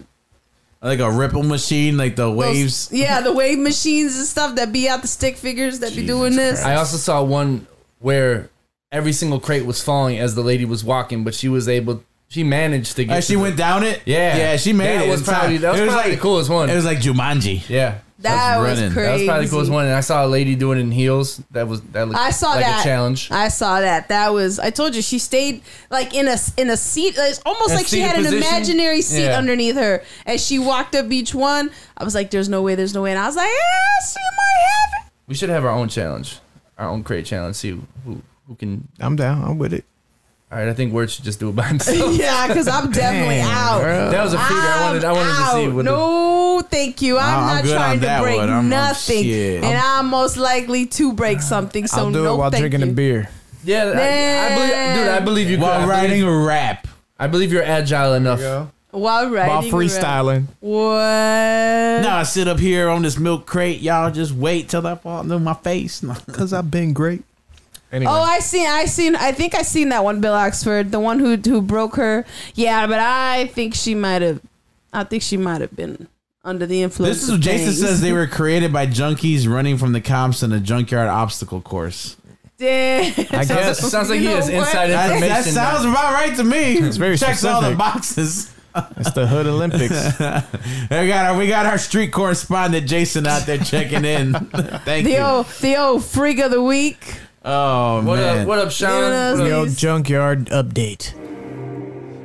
like a ripple machine, like the those- waves. yeah, the wave machines and stuff that be out the stick figures that be doing this. I also saw one where every single crate was falling as the lady was walking, but she was able. She managed to get. Uh, she to went the- down it. Yeah, yeah, she made That it. was in probably- that was It probably the coolest one. It was like Jumanji. Yeah, that was running. crazy. that was probably the coolest one. And I saw a lady doing it in heels. That was that looked I saw like that a challenge. I saw that. That was. I told you she stayed like in a in a seat. It's almost In like she seated had an imaginary seat Yeah. underneath her as she walked up each one. I was like, "There's no way. There's no way." And I was like, "Yeah, she might have it." We should have our own challenge, our own crate challenge. See who who, who can. I'm down. I'm with it. All right, I think Word should just do it by himself. yeah, because I'm definitely Damn, out. girl. That was a feeder. I wanted. I wanted to see out. what. the- no, thank you. I'm I'm not good trying on to break one. I'm- I'm nothing, and I'm most likely to break something. So I'll do no, it while thank drinking you. a beer. yeah, I, I believe, dude. I believe you. could. I While believe- writing a rap. I believe you're agile enough. While writing, While a rap. freestyling. What? Now I sit up here on this milk crate. Y'all just wait till I fall into my face. Cause I've been great. Anyway. Oh, I seen, I seen, I think I seen that one, Bill Oxford, the one who who broke her. Yeah, but I think she might have, I think she might have been under the influence. This is what Jason things. says. They were created by junkies running from the cops in a junkyard obstacle course. Damn. I guess. Sounds like You he has know what? inside That, information. that sounds about right to me. It's very Checks all the boxes. It's the Hood Olympics. we got our we got our street correspondent Jason out there checking in. Thank The you. old, the old freak of the week. Oh What man. up? What up, Sean? Giving What up? Yo, junkyard update.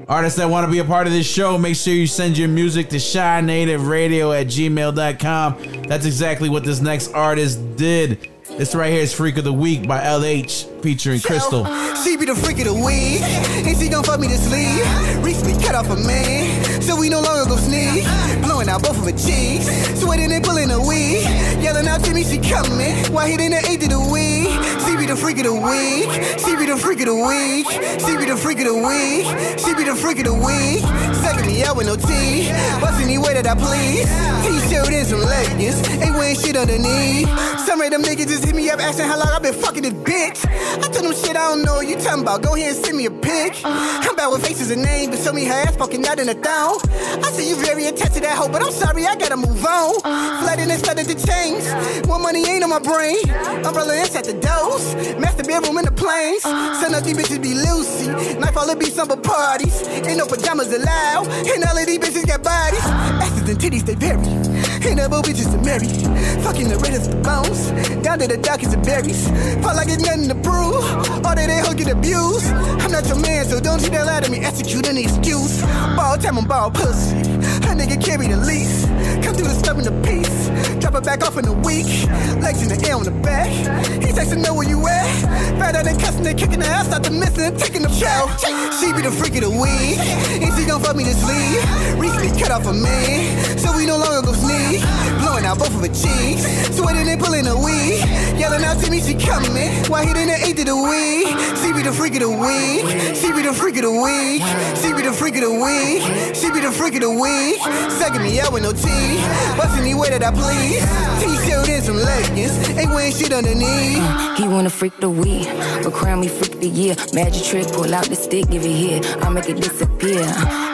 Artists that want to be a part of this show, make sure you send your music to chinativeradio at gmail.com. That's exactly what this next artist did. This right here is Freak of the Week by LH featuring Crystal. Uh, she be the freak of the week, and she gon' fuck me to sleep. Recently cut off a man, so we no longer go sneak. Blowing out both of her cheeks, sweating and pulling a weed. Yelling out to me, she coming, while hitting the eighth of the week. She be the freak of the week, she be the freak of the week, she be the freak of the week, she be the freak of the week. Sucking me out with no tea, bust any way that I please. T-shirt and some leggings, ain't wearing shit underneath. Some of them niggas just hit me up asking how long I been fucking this bitch. I told them shit I don't know what you talking about. Go ahead and send me a pic. Uh-huh. I'm bad with faces and names, but show me her ass poking out in a thong. I see you very attached to that hoe, but I'm sorry, I gotta move on. Uh-huh. Flooding and flooded to change. More money ain't on my brain. Umbrella is at the dose. Master bedroom in the planes. Uh-huh. Some of these bitches be Lucy. Knife all it be summer parties. Ain't no pajamas allowed. And all of these bitches got bodies. Asses and titties, they vary. Ain't no bitches to marry. Fucking the as the bones. Down to the darkest of berries. Fall like it's nothing to prove. All that they hoe get abused. I'm not your man, so don't you dare lie to me. Execute any excuse. Ball time on ball pussy. A nigga carry the lease. Come through the stub in the piece. Drop it back off in a week. Legs in the air on the back. He to know where you at. Better than cussing and kicking the ass out the missing, taking the chow. She be the freak of the week. And she gon' fuck me to sleep. Recently cut off a man. So we no longer go sneak. Blowing out both of her cheeks. Sweating and pulling a weed. Yelling out to me, she coming. While hitting the eighth of the week. She be the freak of the week. She be the freak of the week. She be the freak of the week. She be the freak of the week. Sucking me out with no tea. Bust me way that I please. T-shirt and some leggings. Ain't wearing shit underneath. He wanna freak the week, but crown me freak the year. Magic trick, pull out the stick. give it here. I'll make it disappear.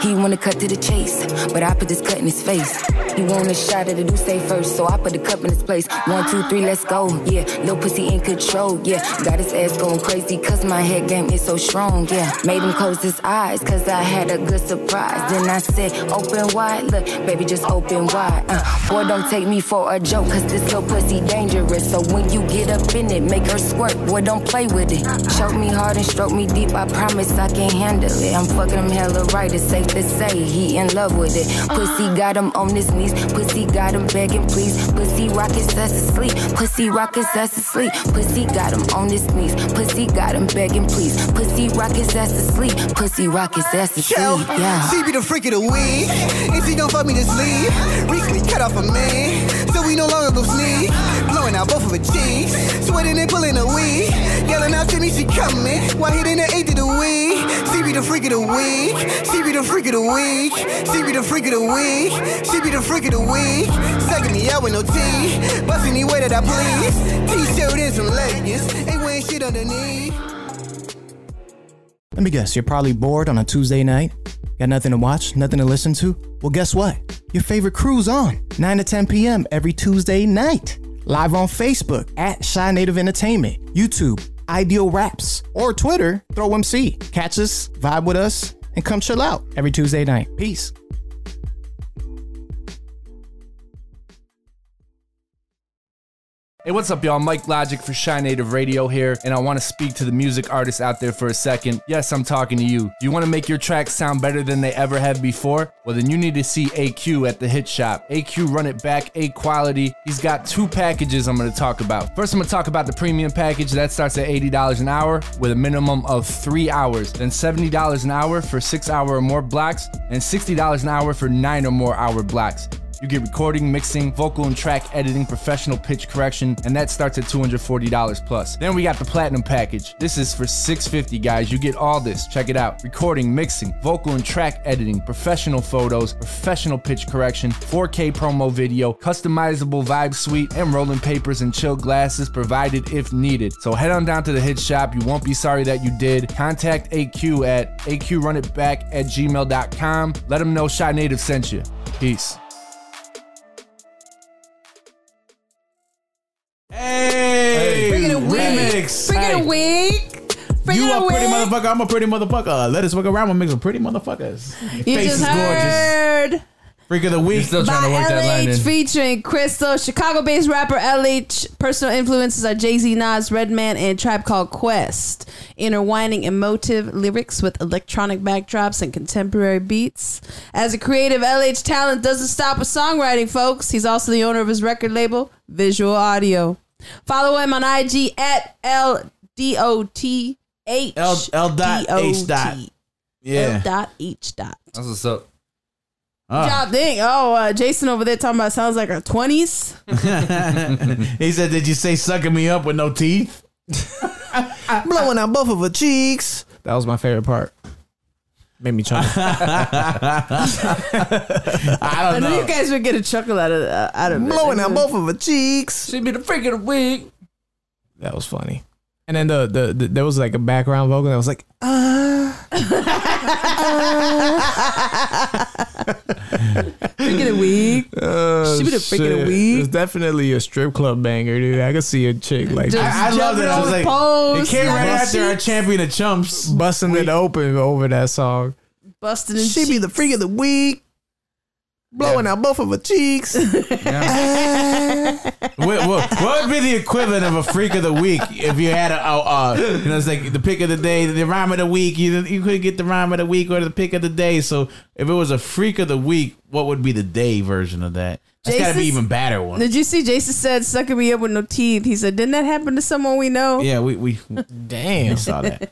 He wanna cut to the chase, but I put this cut in his face. He want a shot at the do say first, so I put the cup in his place. One, two, three, let's go. Yeah, little pussy in control. Yeah, got his ass going crazy, cause my head game is so strong. Yeah, made him close his eyes, cause I had a good surprise. Then I said, open wide. Look, baby, just open wide. Uh, boy, don't take me for a joke, cause this little pussy dangerous. So when you get up in it, make her squirt. Boy, don't play with it. Choke me hard and stroke me deep. I promise I can handle it. I'm fucking him hella right. It's safe to say he in love with it. Pussy got him on his knees. Pussy got him begging, please. Pussy rock his ass asleep. Pussy rock his ass asleep. Pussy got him on his knees. Pussy got him begging, please. Pussy rock his ass asleep. Pussy rock his ass asleep. Yeah. She be the freak of the week. If she gon' fuck me to sleep, recently cut off a man, so we no longer go sneak. Blowing out both of her cheeks, sweating and pulling a weed. Yelling out to me, she coming. While hitting the eighth of the week. She be the freak of the week. She be the freak of the week. She be the freak of the week. She be the freak of the week. Sucking me out with no tea. Busting any way that I please. T-shirt and some leggings. Ain't wearing shit underneath. Let me guess, you're probably bored on a Tuesday night? Got nothing to watch, nothing to listen to? Well, guess what? Your favorite crew's on, 9 to 10 p.m. every Tuesday night. Live on Facebook at Chi-Native Entertainment, YouTube, Ideal Raps, or Twitter, ThrowMC. Catch us, vibe with us, and come chill out every Tuesday night. Peace. Hey, what's up, y'all? Mic Logik for Chi-Native Radio here, and I want to speak to the music artists out there for a second. Yes, I'm talking to you. Do you want to make your tracks sound better than they ever have before? Well, then you need to see AQ at the Hit Shop. AQ Run It Back, A Quality. He's got two packages I'm going to talk about. First, I'm going to talk about the premium package that starts at $80 an hour with a minimum of three hours, then $70 an hour for six hour or more blocks, and $60 an hour for nine or more hour blocks. You get recording, mixing, vocal and track editing, professional pitch correction, and that starts at $240 plus. Then we got the platinum package. This is for 650, guys. You get all this. Check it out. Recording, mixing, vocal and track editing, professional photos, professional pitch correction, 4K promo video, customizable vibe suite, and rolling papers and chill glasses provided if needed. So head on down to the hit shop. You won't be sorry that you did. Contact AQ at aqrunitback at gmail.com. Let them know Chi-Native sent you. Peace. Remix. Bring it a Hey. week. Bring you it a a pretty week. motherfucker. I'm a pretty motherfucker. Let us fuck around with mix of pretty motherfuckers. You Face just is gorgeous. heard Freak of the week. still trying to by work that line LH in. featuring Crystal, Chicago-based rapper LH. Personal influences are Jay Z, Nas, Redman, and Tribe Called Quest. Intertwining emotive lyrics with electronic backdrops and contemporary beats. As a creative, LH talent doesn't stop with songwriting, folks. He's also the owner of his record label, Visual Audio. Follow him on IG at L D O T H L L dot H dot. L dot H dot. That's what's up. Ah. Job thing. Oh, uh, Jason over there talking about sounds like our twenties. he said, "Did you say sucking me up with no teeth?" Blowing out both of her cheeks. That was my favorite part. Made me chuckle. I I don't know know. you guys would get a chuckle out of uh, out of it. Blowing out both of her cheeks. She'd be the freak of the week. That was funny. And then the, the, the there was like a background vocal that was like, Freak of the week. oh, She be the freak of the week. It's definitely a strip club banger, dude. I could see a chick like Just I, I love jumping that. I was like, poles, it came right after our champion of chumps. busting it open over that song. busting She be the freak of the week. Blowing out both of her cheeks. what, what, what would be the equivalent of a freak of the week if you had a, a, uh, you know, it's like the pick of the day, the rhyme of the week. You you couldn't get the rhyme of the week or the pick of the day. So if it was a freak of the week, what would be the day version of that? That's got to be Jason's- even better one. Did you see Jason said sucking me up with no teeth? He said, Didn't that happen to someone we know? Yeah, we we Damn. saw that.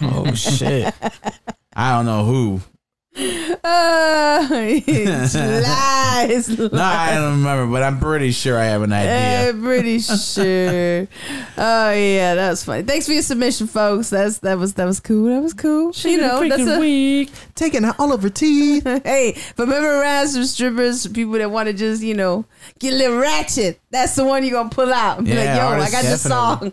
Oh shit. I don't know who. Uh, lies. No, I don't remember, but I'm pretty sure I have an idea. I'm pretty sure. oh yeah, that was funny. Thanks for your submission, folks. That's that was that was cool. That was cool. She you know, that's a week taking all over teeth. hey, but memorize some strippers, people that want to just you know get a little ratchet. That's the one you're gonna pull out. And be Yeah, like, yo, I artists, got this song.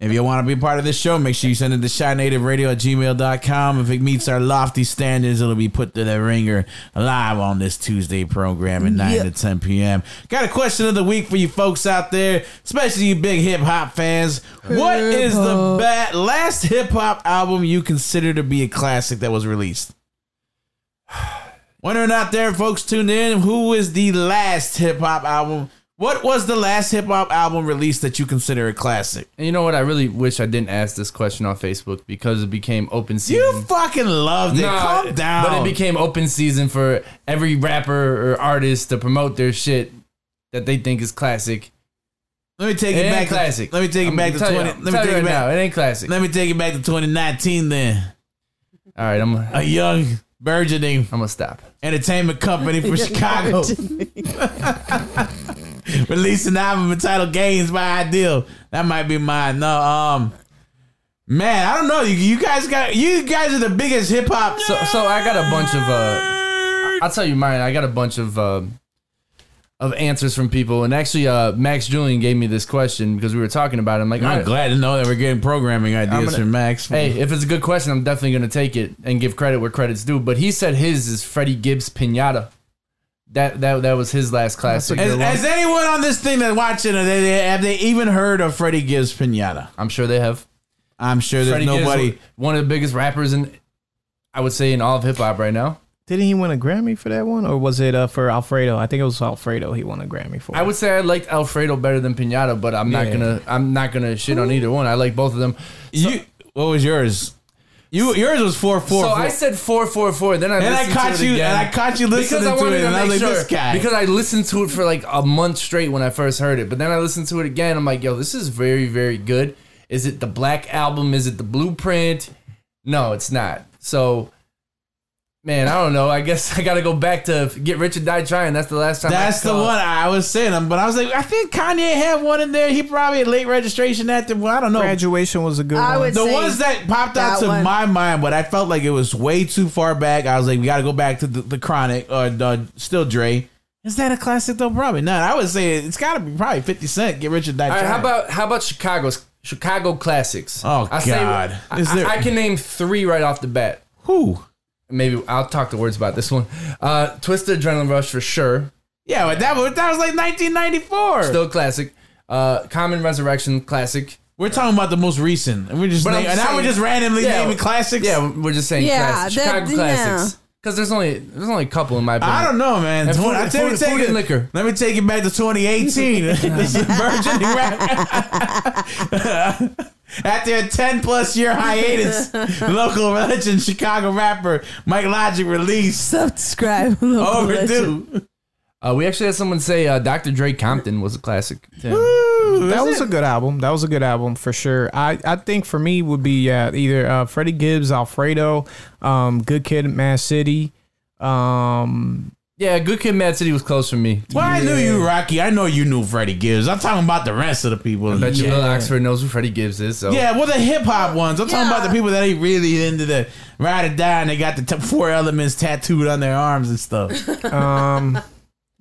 If you want to be part of this show, make sure you send it to chinativeradio at gmail.com. If it meets our lofty standards, it'll be put to the ringer live on this Tuesday program at 9 to 10 p.m. Got a question of the week for you folks out there, especially you big hip hop fans. What is the ba- last hip hop album you consider to be a classic that was released? Whether or not there, folks tuned in, who is the last hip hop album? What was the last hip hop album released that you consider a classic? And you know what? I really wish I didn't ask this question on Facebook because it became open season. You fucking loved it. Calm down. But it became open season for every rapper or artist to promote their shit that they think is classic. Let me take It it, back. classic. Let me take it back to tell you- twenty. Let me take it back. now, it ain't classic. Let me take it back to 2019. Then All right, I'm a young burgeoning. I'm gonna stop. Entertainment company from Chicago released an album entitled "Gains by Ideal." That might be mine. No, um, man, I don't know. You, you guys got you guys are the biggest hip hop. So so I got a bunch of uh I'll tell you mine. I got a bunch of uh, of answers from people, and actually, uh, Max Julian gave me this question because we were talking about it. I'm like, I'm right, glad to know that we're getting programming ideas gonna- from Max. Hey, if it's a good question, I'm definitely gonna take it and give credit where credit's due. But he said his is Freddie Gibbs Pinata. That that that was his last classic. Has, has anyone on this thing that watching it, they, have they even heard of Freddie Gibbs Pinata? I'm sure they have. I'm sure there's Freddie Gibbs, nobody. one of the biggest rappers in, I would say, in all of hip hop right now. Didn't he win a Grammy for that one, or was it uh, for Alfredo? I think it was Alfredo. He won a Grammy for. I would say I liked Alfredo better than Pinata, but I'm not Yeah. gonna I'm not gonna shit on either one. I like both of them. So, you, what was yours? You yours was four four. so four. I said four four four. Then I And I caught to it you- again. and I caught you listening because I to wanted it, and I was make like, sure, this guy. Because I listened to it for like a month straight when I first heard it, but then I listened to it again. I'm like, yo, this is very very good. Is it the Black Album? Is it the Blueprint? No, it's not. So. Man, I don't know. I guess I got to go back to Get Rich or Die Trying. That's the last time. I That's the one I was saying, um, but I was like, I think Kanye had one in there. He probably had late registration at the. Well, I don't know. Graduation was a good I one. would the say ones that popped out to one. my mind, but I felt like it was way too far back. I was like, we got to go back to the, the Chronic or the Still Dre. Is that a classic though? Probably not. I would say it's got to be probably Fifty Cent. Get Rich or Die All right, Trying. how about how about Chicago's Chicago classics? Oh, I say- God. I, Is there- I can name three right off the bat. Who? Maybe I'll talk to words about this one. Uh, Twista Adrenaline Rush for sure. Yeah, but that was that was like 1994. Still classic. Uh, Common Resurrection classic. We're talking about the most recent, and we're just But name, I'm and now we're just randomly Yeah, naming classics. Yeah, we're just saying Yeah, classics. that- Chicago classics. Because there's only there's only a couple in my opinion. I don't know, man. And Twen- food- I tell you, food- take food it- and liquor. Let me take it back to 2018. this is Virgin rap. After a 10 plus year hiatus, local legend Chicago rapper Mic Logik released Subscribe. Overdue. Uh, we actually had someone say uh, Dr. Dre Compton was a classic. that was a good album. That was a good album for sure. I, I think for me would be uh, either uh, Freddie Gibbs, Alfredo, um, Good Kid, Mad City. Um, Yeah, Good Kid, Mad City was close for me. Well, I knew you, Rocky. I know you knew Freddie Gibbs. I'm talking about the rest of the people. I bet you yeah. Lil Oxford knows who Freddie Gibbs is. So Yeah, well, the hip hop ones. I'm talking about the people that ain't really into the ride or die, and they got the t- four elements tattooed on their arms and stuff. um,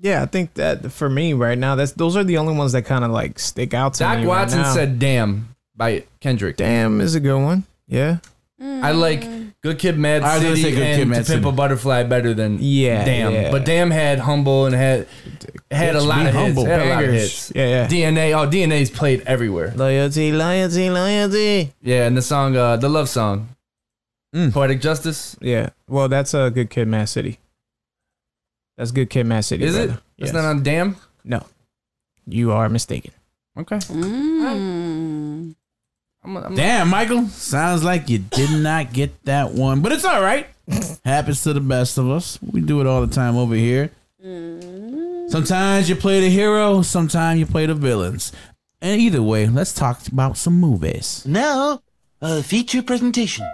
yeah, I think that for me right now, that's those are the only ones that kind of like stick out to Doc me. Watson right now. said "Damn" by Kendrick. "Damn" is a good one. Yeah. I like Good Kid, Mad I was gonna City, say Good and Kid, Mad To Pimp a City. Butterfly better than Yeah, Damn. yeah. But Damn had Humble and had had a lot of hits. humble. Had a lot of hits. Yeah, yeah. DNA. Oh, DNA's played everywhere. Loyalty, loyalty, loyalty. Yeah, and the song, uh, the love song, Mm. Poetic Justice. Yeah. Well, that's a Good Kid, Mad City. That's Good Kid, Mad City. Is it? brother. It's not on Damn. No. You are mistaken. Okay. Mm. I'm, I'm, Damn, Michael. Sounds like you did not get that one, but it's all right. Happens to the best of us. We do it all the time over here. Sometimes you play the hero, sometimes you play the villains. And either way, let's talk about some movies. Now, a feature presentation.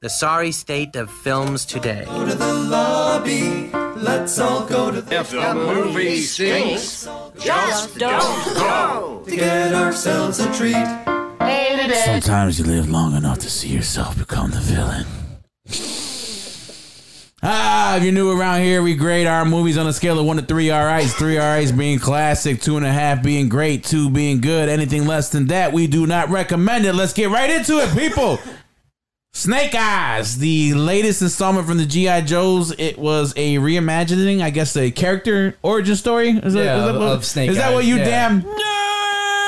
the sorry state of films today. Go to the lobby. Let's all go to the If the movie stinks, just don't go. to get ourselves a treat. Sometimes you live long enough to see yourself become the villain. Ah, if you're new around here, we grade our movies on a scale of one to three alrights. Three alrights being classic, two and a half being great, two being good. Anything less than that, we do not recommend it. Let's get right into it, people. Snake Eyes, the latest installment from the GI Joes. It was a reimagining, I guess, a character origin story. Is that- Yeah, is that of- what- of Snake Is that what you yeah. damn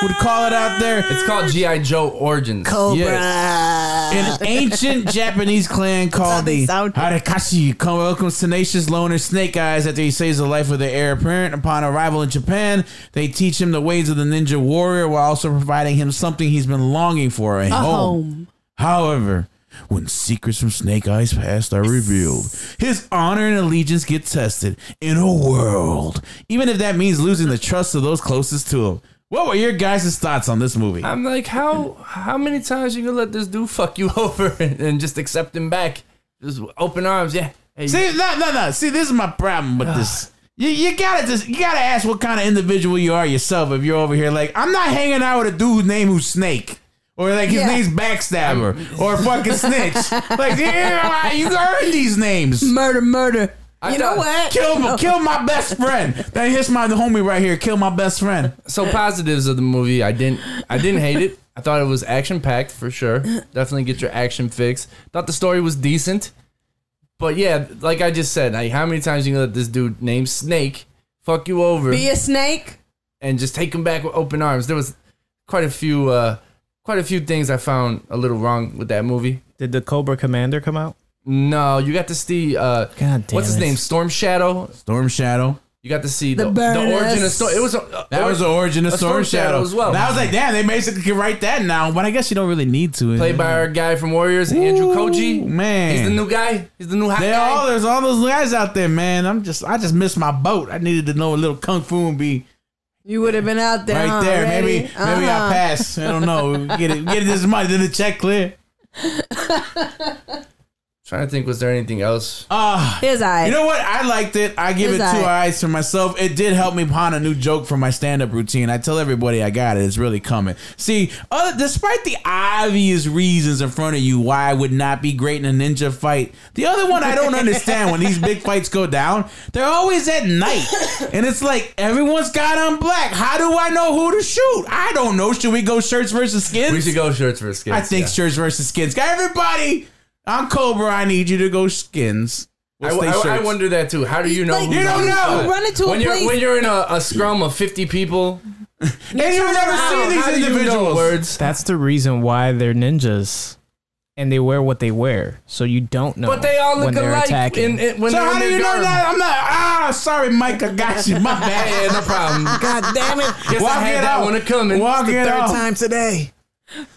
would call it out there? It's called GI Joe Origins. Yes. An ancient Japanese clan called the Arashikage welcomes tenacious loner Snake Eyes after he saves the life of their heir apparent. Upon arrival in Japan, they teach him the ways of the ninja warrior while also providing him something he's been longing for a, A home. home. However, when secrets from Snake Eyes' past are revealed, his honor and allegiance get tested in a world, even if that means losing the trust of those closest to him. What were your guys' thoughts on this movie? I'm like, how how many times you gonna let this dude fuck you over and, and just accept him back? Just open arms, yeah. Hey, See, no, no, no. See, this is my problem with this. You, you gotta just you gotta ask what kind of individual you are yourself. If you're over here, like I'm not hanging out with a dude named who's Snake. Or like his Yeah. name's Backstabber or fucking Snitch. Like yeah, you earned these names. Murder, murder. I you know what? Kill kill my best friend. That here's my homie right here. Kill my best friend. So positives of the movie, I didn't I didn't hate it. I thought it was action packed for sure. Definitely get your action fix. Thought the story was decent. But yeah, like I just said, like how many times you gonna let this dude named Snake fuck you over Be a snake. and just take him back with open arms? There was quite a few uh quite a few things I found a little wrong with that movie. Did the Cobra Commander come out? No, you got to see uh God damn what's his it. name? Storm Shadow. Storm Shadow. You got to see The the, the, origin of Storm. It was a, That was the origin of a Storm, Shadow. as well. And I was like, damn, they basically can write that now, but I guess you don't really need to. Played by our guy from Warriors, Andrew Koji. man. He's the new guy. He's the new hot They guy. all there's all those guys out there, man. I'm just I just missed my boat. I needed to know a little kung fu and be You would have been out there. right huh? there. Ready? Maybe maybe I Uh-huh. pass. I don't know. Get it get this money. Did the check clear? Trying to think, was there anything else? Ah. His eye. You know what? I liked it. I give His it two eye. eyes for myself. It did help me pawn a new joke for my stand-up routine. I tell everybody I got it. It's really coming. See, uh, despite the obvious reasons in front of you why I would not be great in a ninja fight, the other one I don't understand when these big fights go down, they're always at night, and it's like everyone's got on black. How do I know who to shoot? I don't know. Should we go shirts versus skins? We should go shirts versus skins. I think yeah. shirts versus skins. Got everybody, I'm Cobra. I need you to go skins. I, We'll stay I- I wonder that too. How do you know? Like, You don't know. what? Run into a when you're place- when you're in a, a scrum of 50 people. And you've never How- seen these how do you know individuals. words. That's the reason why they're ninjas. And they wear what they wear. So you don't know. But they all look when alike. In, in, when So how do their you know that? I'm not. Ah, sorry, Mike. I got you. My bad. Yeah, no problem. God damn it. Guess I had it that out. one coming. Walk it out. time today.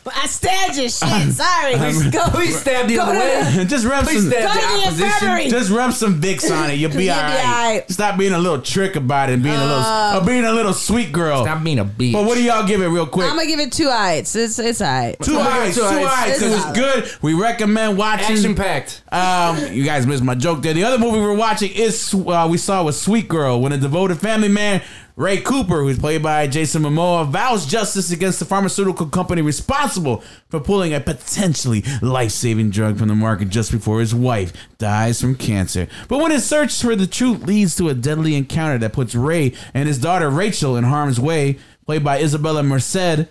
But I stabbed your shit. Sorry. go, Please stab the go other way. Just rub Please some. stab Go to the opposition. infirmary. Just rub some Vicks on it. You'll be You'll all be right. alright. Stop being a little trick about it and being a little, uh, being a little sweet girl. Stop being a bitch. But what do y'all give it real quick? I'm gonna give it two eyes. It's it's alright. Two eyes, two Two eyes. eyes. It was It's good. We recommend watching. Action packed. Um, you guys missed my joke there. The other movie we're watching is uh, we saw was Sweet Girl when a devoted family man Ray Cooper, who's played by Jason Momoa, vows justice against the pharmaceutical company responsible for pulling a potentially life-saving drug from the market just before his wife dies from cancer. But when his search for the truth leads to a deadly encounter that puts Ray and his daughter Rachel in harm's way, played by Isabella Merced,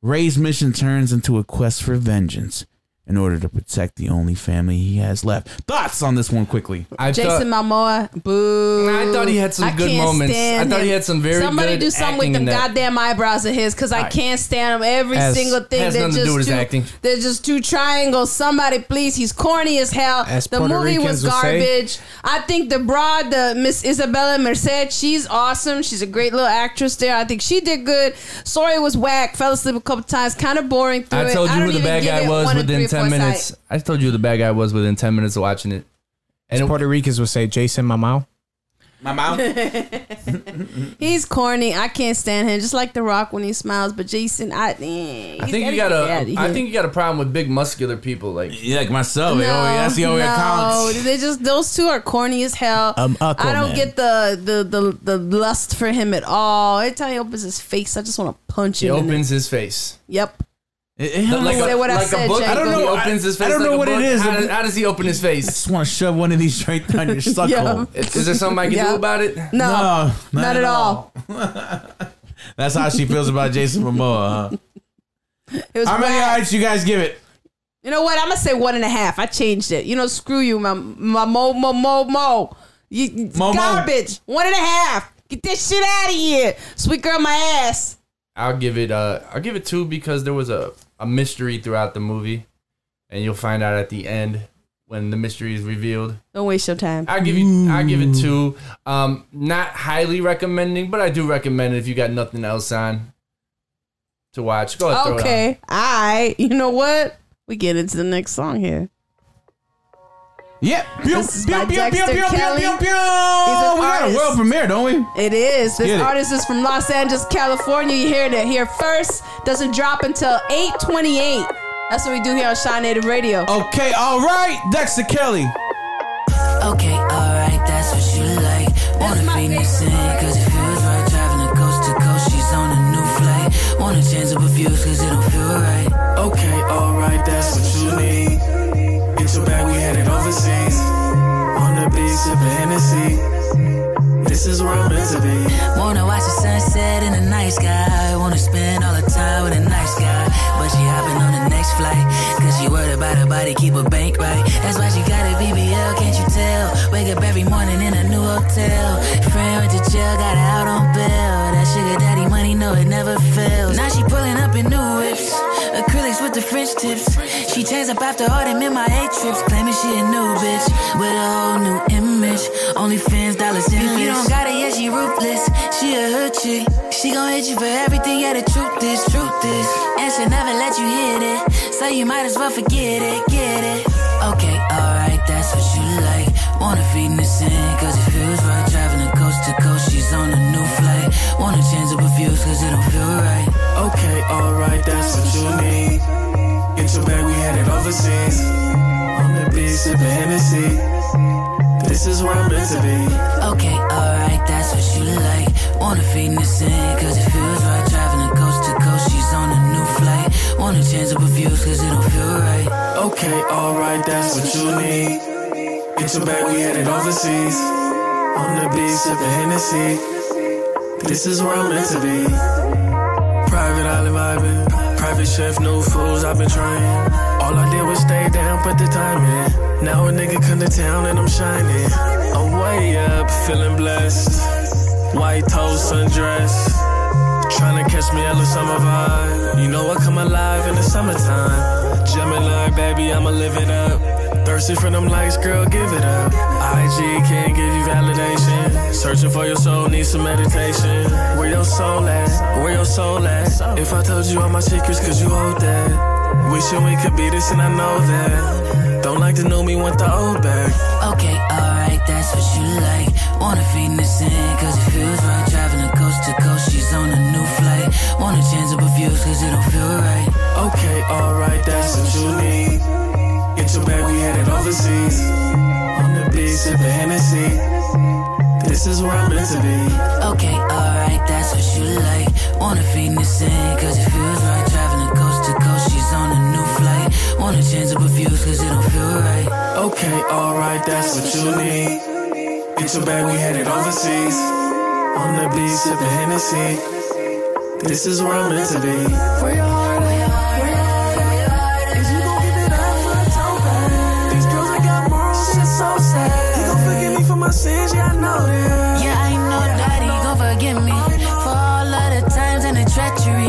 Ray's mission turns into a quest for vengeance in order to protect the only family he has left. Thoughts on this one quickly? I Jason Momoa, boo. I thought he had some I good moments. I thought he him. had some very good. Somebody do something with acting them in that. goddamn eyebrows of his, because I Alright. can't stand him. Every Has- single thing. has they're nothing to just do with his too, acting. They're just two triangles. Somebody, please. He's corny as hell. As the Puerto movie was Ricans would say. garbage. I think the broad, the Miss Isabella Merced, she's awesome. She's a great little actress there. I think she did good. Story was whack. Fell asleep a couple times. Kind of boring through I it. told you don't who the even bad give guy it was one and within three 10 fourths minutes. eye. I told you who the bad guy was within 10 minutes of watching it. And it- Puerto Ricans would say Jason Mamau. My mouth. He's corny. I can't stand him. Just like The Rock when he smiles. But Jason, I, eh, I think you got a. I think you got a problem with big muscular people. Like yeah, like myself. No, that's the only no, accounts. they just those two are corny as hell. Um, I don't get the, the the the lust for him at all. Every time he opens his face, I just want to punch he him. He opens his face. It. Yep. like a, what I said, book. I don't know. He opens his face. I don't know a what it book. is. How, does- how does he open his face? I just want to shove one of these right down your suck Yeah. hole. Is, is there something I can Yeah. do about it? No, No, not, at all. That's how she feels about Jason Momoa. Huh? It was How many whack. heights you guys give it? You know what? I'm gonna say one and a half. I changed it. You know, screw you, my my mo mo mo mo. You it's Mo, mo. garbage. One and a half. Get this shit out of here. Sweet girl, my ass. I'll give it. Uh, I'll give it two because there was a a mystery throughout the movie, and you'll find out at the end when the mystery is revealed. Don't waste your time. I give you. I give it two. Um, not highly recommending, but I do recommend it if you got nothing else on to watch. Go ahead, throw it on. Okay. I. You know what? We get into the next song here. Yep. This is pew, by pew, pew, Dexter pew, pew, Kelly. pew, pew. He's an We got a world premiere, don't we? It is. This Get artist is from Los Angeles, California. You heard it here first. Doesn't drop until 828. That's what we do here on Chi-Native Radio. Okay, all right. Dexter Kelly. Okay, alright, that's what you like. Wanna feed me sin, cause it feels right. Driving the coast to coast, she's on a new flight. Wanna change up a views, cause it don't feel right. Okay, alright, that's what you need. We headed overseas. On the beach, sipping Hennessy. This is where I'm meant to be. Wanna watch the sunset in the night sky. Wanna spend all the time with a nice guy. But she hopping on the next flight. Cause she worried about her body, keep her bank right. That's why she got a BBL, can't you tell? Wake up every morning in a new hotel. She changed up after all them MIA trips. Claiming she a new bitch. With a whole new image. Only fans, dollars in If you don't got it, yeah, she ruthless. She a hood chick. She gon' hit you for everything, yeah, the truth is, truth is. And she'll never let you hit it. So you might as well forget it, get it. Okay, alright, that's what you like. Wanna feed in the sand, cause it feels right. Driving the coast to coast, she's on a new flight. Wanna change up her views, cause it don't feel right. Okay, alright, that's what you need. Your bag, we headed overseas. On the beach, sipping Hennessy. This is where I'm meant to be. Okay, alright, that's what you like. Wanna feed in the sand, cause it feels right. The coast to coast, she's on a new flight. Wanna change up her views, cause it don't feel right. Okay, alright, that's what you need. Get your bag, we headed overseas. On the beach, sipping Hennessy. This is where I'm meant to be. Private island vibing. Private chef, new foods I've been trying. All I did was stay down, put the time in. Now a nigga come to town and I'm shining. I'm way up, feeling blessed. White toast, sundress. Tryna catch me at the summer vibe. You know I come alive in the summertime. Gemini, baby, I'ma live it up. Thirsty for them likes, girl, give it up. IG can't give you validation. Searching for your soul, need some meditation. Where your soul at? Where your soul at? If I told you all my secrets, could you hold that? Wishing we could be this, and I know that. Don't like the new me, want the old back. Okay, alright, that's what you like. Wanna feed in the sand, cause it feels right. Driving the coast to coast, she's on a new flight. Wanna change up her views, cause it don't feel right. Okay, alright, that's what you need. Get your bag, we headed overseas. On the beach, sipping Hennessy. This is where I'm meant to be. Okay, alright, that's what you like. Wanna feed the sand, cause it feels right. The coast to coast, she's on a new flight. Wanna change up her views, cause it don't feel right. Okay, alright, that's what you need. Get your bag, we headed overseas. On the beach, sipping Hennessy. This is where I'm meant to be. Where your heart sins, yeah, I know that. Yeah, I know that he gon' forgive me for all of the times and the treachery.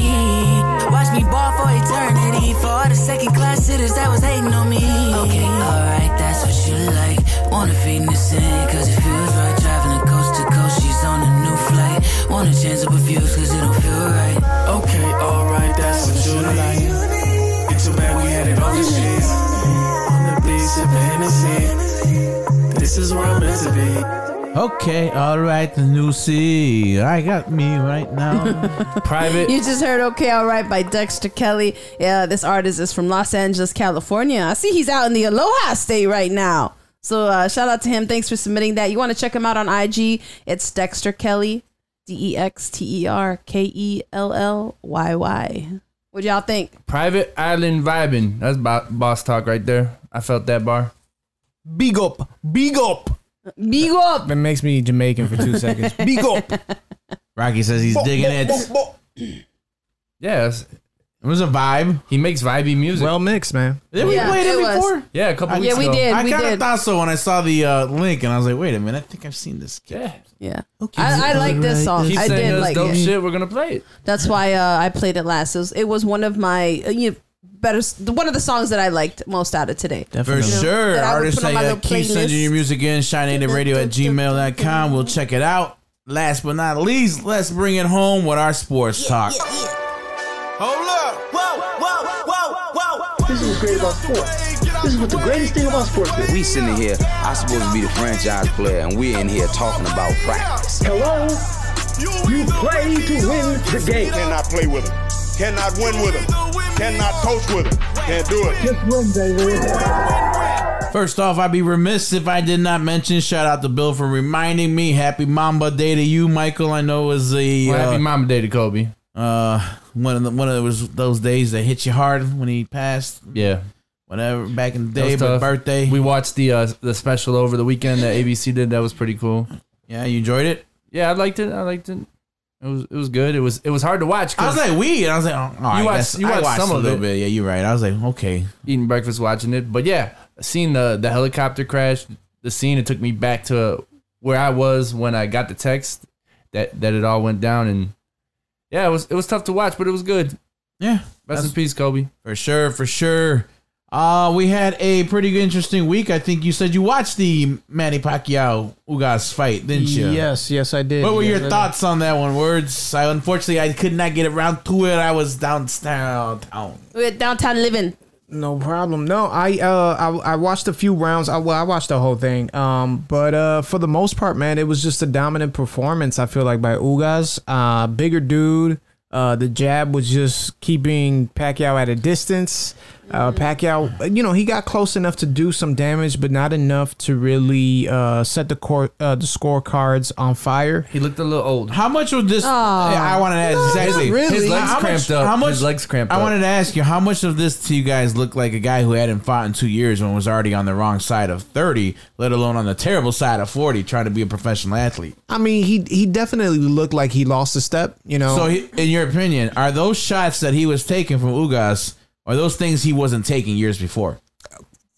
Watch me ball for eternity for all the second class sitters that was hating on me. Okay, alright, that's what you like. Wanna feed in the sand, cause it feels right. Driving the coast to coast, she's on a new flight. Wanna change up her views, cause it don't feel right. Okay, alright, that's what you like. It's your bag, we had it On the shit. On the beach, sipping Hennessy. This is where I'm meant to be. Okay, all right, the new C. I got me right now. Private. You just heard "Okay, All Right" by Dexter Kelly. Yeah, this artist is from Los Angeles, California. I see he's out in the Aloha State right now. So uh, shout out to him. Thanks for submitting that. You want to check him out on IG? It's Dexter Kelly, D E X T E R K E L L Y Y. What y'all think? Private Island vibing. That's bo- boss talk right there. I felt that bar. Big up, big up. Big up. It makes me Jamaican for two seconds. Big up. Rocky says he's digging it. Yes. It was a vibe. He makes vibey music. Well mixed, man. Did we Yeah, play it, it was. before? yeah, a couple I- weeks Yeah, we ago. did. I we kind of did. thought so when I saw the uh, link, and I was like, "Wait a minute, I think I've seen this." Yeah. Yeah. I, I like this song. Keep I saying did us like dope it. shit. We're gonna play it. That's why uh, I played it last. It was, it was one of my uh, you know, better one of the songs that I liked most out of today. For sure. that I Artists put on say my uh, keep sending your music in, chinativeradio at gmail.com. We'll check it out. Last but not least, let's bring it home with our sports talk. Hold up. Whoa, whoa, whoa, whoa. This is what's great about sports. This is what the greatest thing about sports is. We sitting here, I supposed to be the franchise player, and we're in here talking about practice. Hello? You play to win the game. Cannot play with him. Cannot win with him. Cannot coach with him. Can't do it. Just win, baby. First off, I'd be remiss if I did not mention shout out to Bill for reminding me. Happy Mamba Day to you, Michael. I know it was a Well, uh, happy Mama Day to Kobe. uh, one of the one of those those days that hit you hard when he passed. Yeah. Whatever back in the day, was but birthday. We watched the uh, the special over the weekend that ABC did. That was pretty cool. yeah, you enjoyed it. Yeah, I liked it. I liked it. It was it was good. It was it was hard to watch. I was like, we. And I was like, oh, I You watched- you watched watched some a of little it. bit. Yeah, you're right. I was like, okay. eating breakfast, watching it. But yeah, seeing the the helicopter crash, the scene, it took me back to where I was when I got the text that that it all went down, and yeah, it was it was tough to watch, but it was good. Yeah, Rest in peace, Kobe. For sure, for sure. Uh, we had a pretty interesting week. I think you said you watched the Manny Pacquiao Ugas fight, didn't you? Yes, yes, I did. What were Yes, I your did. thoughts on that one? Words. I unfortunately I could not get around to it. I was downtown. We're downtown living. No problem. No, I uh I, I watched a few rounds. I, well, I watched the whole thing. Um, but uh for the most part, man, it was just a dominant performance. I feel like by Ugas, uh, bigger dude. Uh, the jab was just keeping Pacquiao at a distance. Uh, Pacquiao, you know, he got close enough to do some damage, but not enough to really uh, set the court, uh, the scorecards on fire. He looked a little old. How much was this? I wanted to ask exactly. really. His legs How cramped much- up. How much? His legs cramped I up. wanted to ask you how much of this to you guys look like a guy who hadn't fought in two years and was already on the wrong side of thirty, let alone on the terrible side of forty, trying to be a professional athlete. I mean, he he definitely looked like he lost a step. You know, So, he, in your opinion, are those shots that he was taking from Ugas, are those things he wasn't taking years before?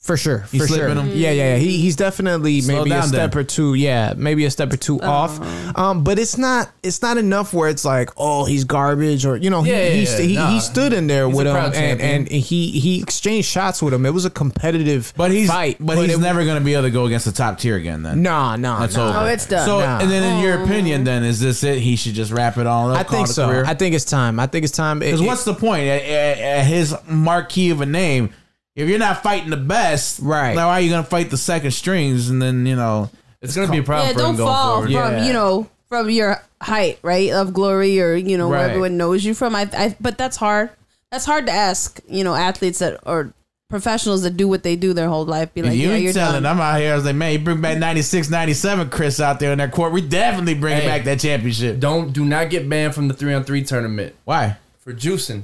For sure, He's for sure. him? Yeah, yeah, yeah. He, he's definitely Slow maybe a step then. or two. Yeah, maybe a step or two off. Um, but it's not it's not enough where it's like, oh, he's garbage or you know, he Yeah, yeah, he, yeah. he, Nah. he stood in there He's with him and, and he he exchanged shots with him. It was a competitive But he's fight. but, he's it- never going to be able to go against the top tier again. Then Nah, nah, that's nah. over. Oh, it's done. So, Nah. and then in your opinion, then is this it? He should just wrap it all up. I think so. career? I think it's time. I think it's time. Because it- what's the point at, at, at his marquee of a name? If you're not fighting the best, Right. Now, why are you going to fight the second strings? And then you know, It's gonna be a problem Yeah, for don't going fall forward. from Yeah. you know from your height, right, of glory, or you know where everyone knows you from. I, I, but that's hard. That's hard to ask. You know, athletes that or professionals that do what they do their whole life. Be like, you yeah, ain't you're telling, done. I'm out here. I was like, man, you bring back 96, 97 Chris out there in that court. We definitely bringing Hey. back that championship. Don't do not get banned from the three on three tournament Why? for juicing.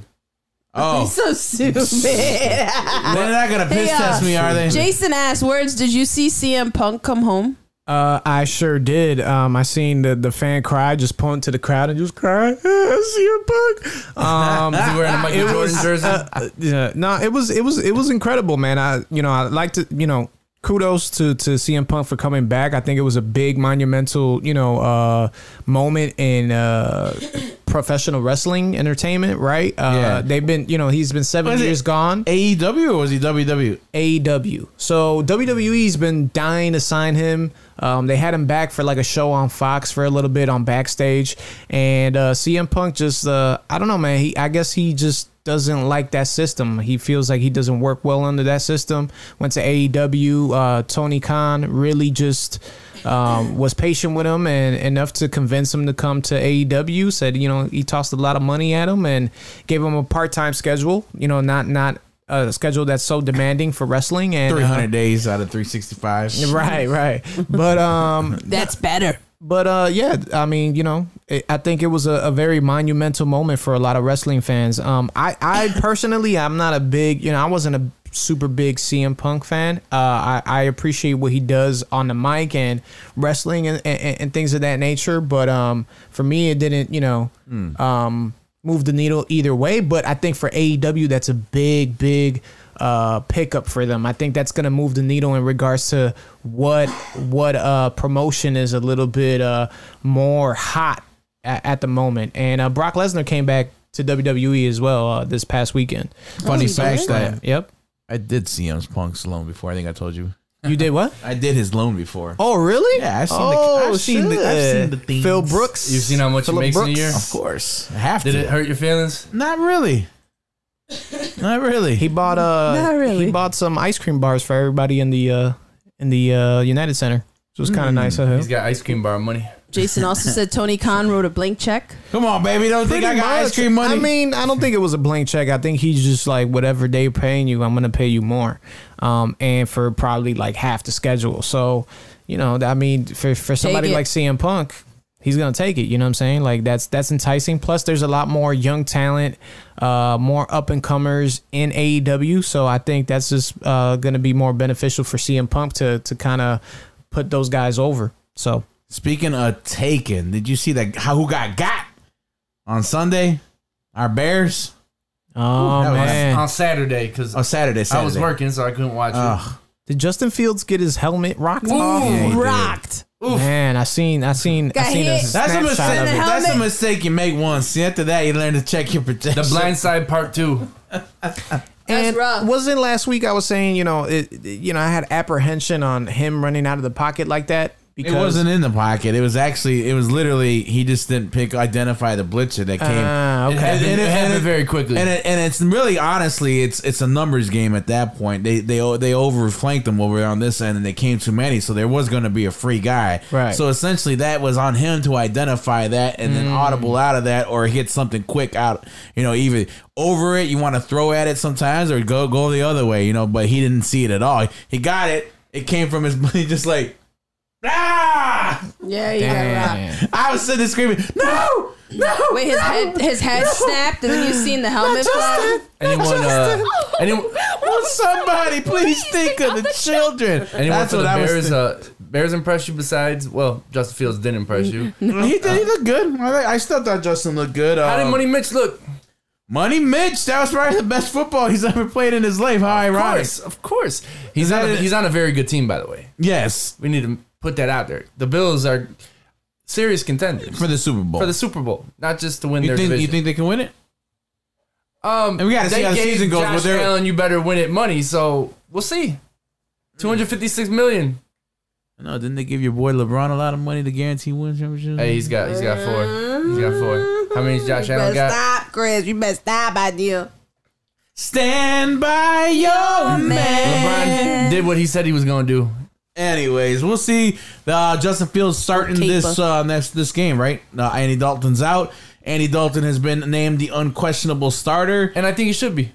Oh, He's so stupid. they're not gonna piss Hey, uh, test me, are they? Jason asked, "Words? Did you see CM Punk come home?" Uh, I sure did. Um, I seen the, the fan cry, just point to the crowd and just cry. See a punk. Um, Is he wearing a Michael Jordan was- jersey? uh, uh, yeah, no, it was it was it was incredible, man. I you know I like to you know kudos to to CM Punk for coming back. I think it was a big monumental you know uh, moment in uh, professional wrestling entertainment. Right? Uh, Yeah. They've been you know he's been seven years gone. AEW or was he WW? AEW. So WWE's been dying to sign him. Um, they had him back for like a show on Fox for a little bit on backstage, and uh, CM Punk just uh, I don't know, man. He I guess he just doesn't like that system. He feels like he doesn't work well under that system. Went to AEW. Uh, Tony Khan really just um, was patient with him and enough to convince him to come to AEW. Said you know he tossed a lot of money at him and gave him a part time schedule. You know, not not a schedule that's so demanding for wrestling and uh, 300 days out of 365. Right, right. But um, That's better. But uh, yeah, I mean, you know, it, I think it was a, a very monumental moment for a lot of wrestling fans. Um, I, I personally, I'm not a big, you know, I wasn't a super big CM Punk fan. Uh, I, I appreciate what he does on the mic and wrestling and, and, and things of that nature. But um, for me, it didn't, you know, um, move the needle either way. But I think for AEW, that's a big, big uh, pickup for them. I think that's going to move the needle in regards to what what uh, promotion is a little bit uh, more hot at, at the moment. And uh, Brock Lesnar came back to WWE as well uh, this past weekend. Funny fact that Yep. I did see him Punk's loan before. I think I told you. You did what? I did his loan before. Oh, really? Yeah, I've seen oh, the. I've seen the. I've seen the things. Phil Brooks. You've seen how much Phillip he makes in a year? Of course, I have Did to. it hurt your feelings? Not really. Not really. He bought uh Not really. he bought some ice cream bars for everybody in the uh in the uh United Center. So it was kind of nice of him. He's got ice cream bar money. Jason also said Tony Khan wrote a blank check. Come on, baby. Don't think I Pretty got ice cream money. I mean, I don't think it was a blank check. I think he's just like whatever they paying you, I'm gonna pay you more, um, and for probably like half the schedule. So, you know, I mean, for for somebody it. like CM Punk, he's gonna take it. You know what I'm saying? Like that's that's enticing. Plus, there's a lot more young talent, uh, more up and comers in AEW. So I think that's just uh, gonna be more beneficial for CM Punk to to kind of put those guys over. So Speaking of taken, did you see that? How who got got on Sunday? Our Bears. oh that was- man, On Saturday, because on Saturday. Saturday. I was working, so I couldn't watch Ugh. did Justin Fields get his helmet rocked Ooh, off? Yeah, he did. rocked. Man, I seen, I seen, I Got seen a hit. That's a snapshot mistake. of it. That's a mistake you make once. See, after that, you learn to check your it. protection. The Blind Side Part Two. And rough. wasn't last week I was saying, you know, it, you know, I had apprehension on him running out of the pocket like that It wasn't in the pocket. It was actually. It was literally. He just didn't pick identify the blitzer that came. Ah, okay. Happened, And it- it happened and very quickly. And it, and it's really honestly, it's it's a numbers game at that point. They they they overflanked them over on this end, and they came too many, so there was going to be a free guy. Right. So essentially, that was on him to identify that, and Mm. then audible out of that, or hit something quick out. You know, even over it, you want to throw at it sometimes, or go go the other way. You know, but he didn't see it at all. He got it. It came from his. He just like. Ah! Yeah, you got rocked. I was sitting there screaming, "No, no!" Wait, his head his head snapped, and then you seen the helmet fly. anyone, uh, anyone, Will somebody please think of the children? anyone That's for the what I was Bears? Uh, Bears impress you besides? Well, Justin Fields didn't impress you. He did. He looked good. I, I still thought Justin looked good. How did Um, Money Mitch look? Money Mitch? That was probably the best football he's ever played in his life. How Of ironic. course, of course. He's on. A, he's on a very good team, by the way. Yes, We need to put that out there. The Bills are serious contenders for the Super Bowl. for the Super Bowl, not just to win you their think division. you think they can win it? Um, And we gotta see they how the gave season goes, Josh but they're- Allen, you better win it money. So we'll see. Two hundred fifty-six million. No, didn't they give your boy LeBron a lot of money to guarantee win championship? Hey, he's got he's got four. He's got four. How many's Josh You Allen got? stop, Chris. You better stop, idea. Stand by your man. LeBron did what he said he was gonna do. Anyways, we'll see. Uh, Justin Fields starting Caper. this uh, next this game, right? Uh, Andy Dalton's out. Andy Dalton has been named the unquestionable starter. And I think he should be.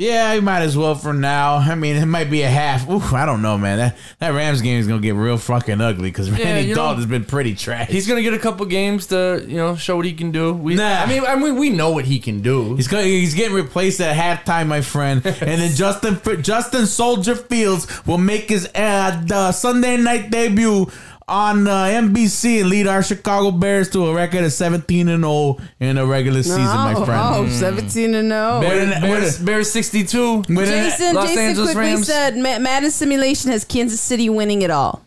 Yeah, he might as well for now. I mean, it might be a half. Ooh, I don't know, man. That that Rams game is gonna get real fucking ugly because Randy you know- Dalton's been pretty trash. He's gonna get a couple games to you know show what he can do. We, Nah. I mean, I mean, we know what he can do. He's going, he's getting replaced at halftime, my friend. and then Justin Justin Soldier Fields will make his uh, the Sunday night debut on uh, NBC and lead our Chicago Bears to a record of 17 and 0 in the regular season, my oh, friend. oh, 17 and 0. Bears, Bears, Bears sixty-two. With Jason, Los Jason Angeles quickly Rams. said Ma- Madden Simulation has Kansas City winning it all.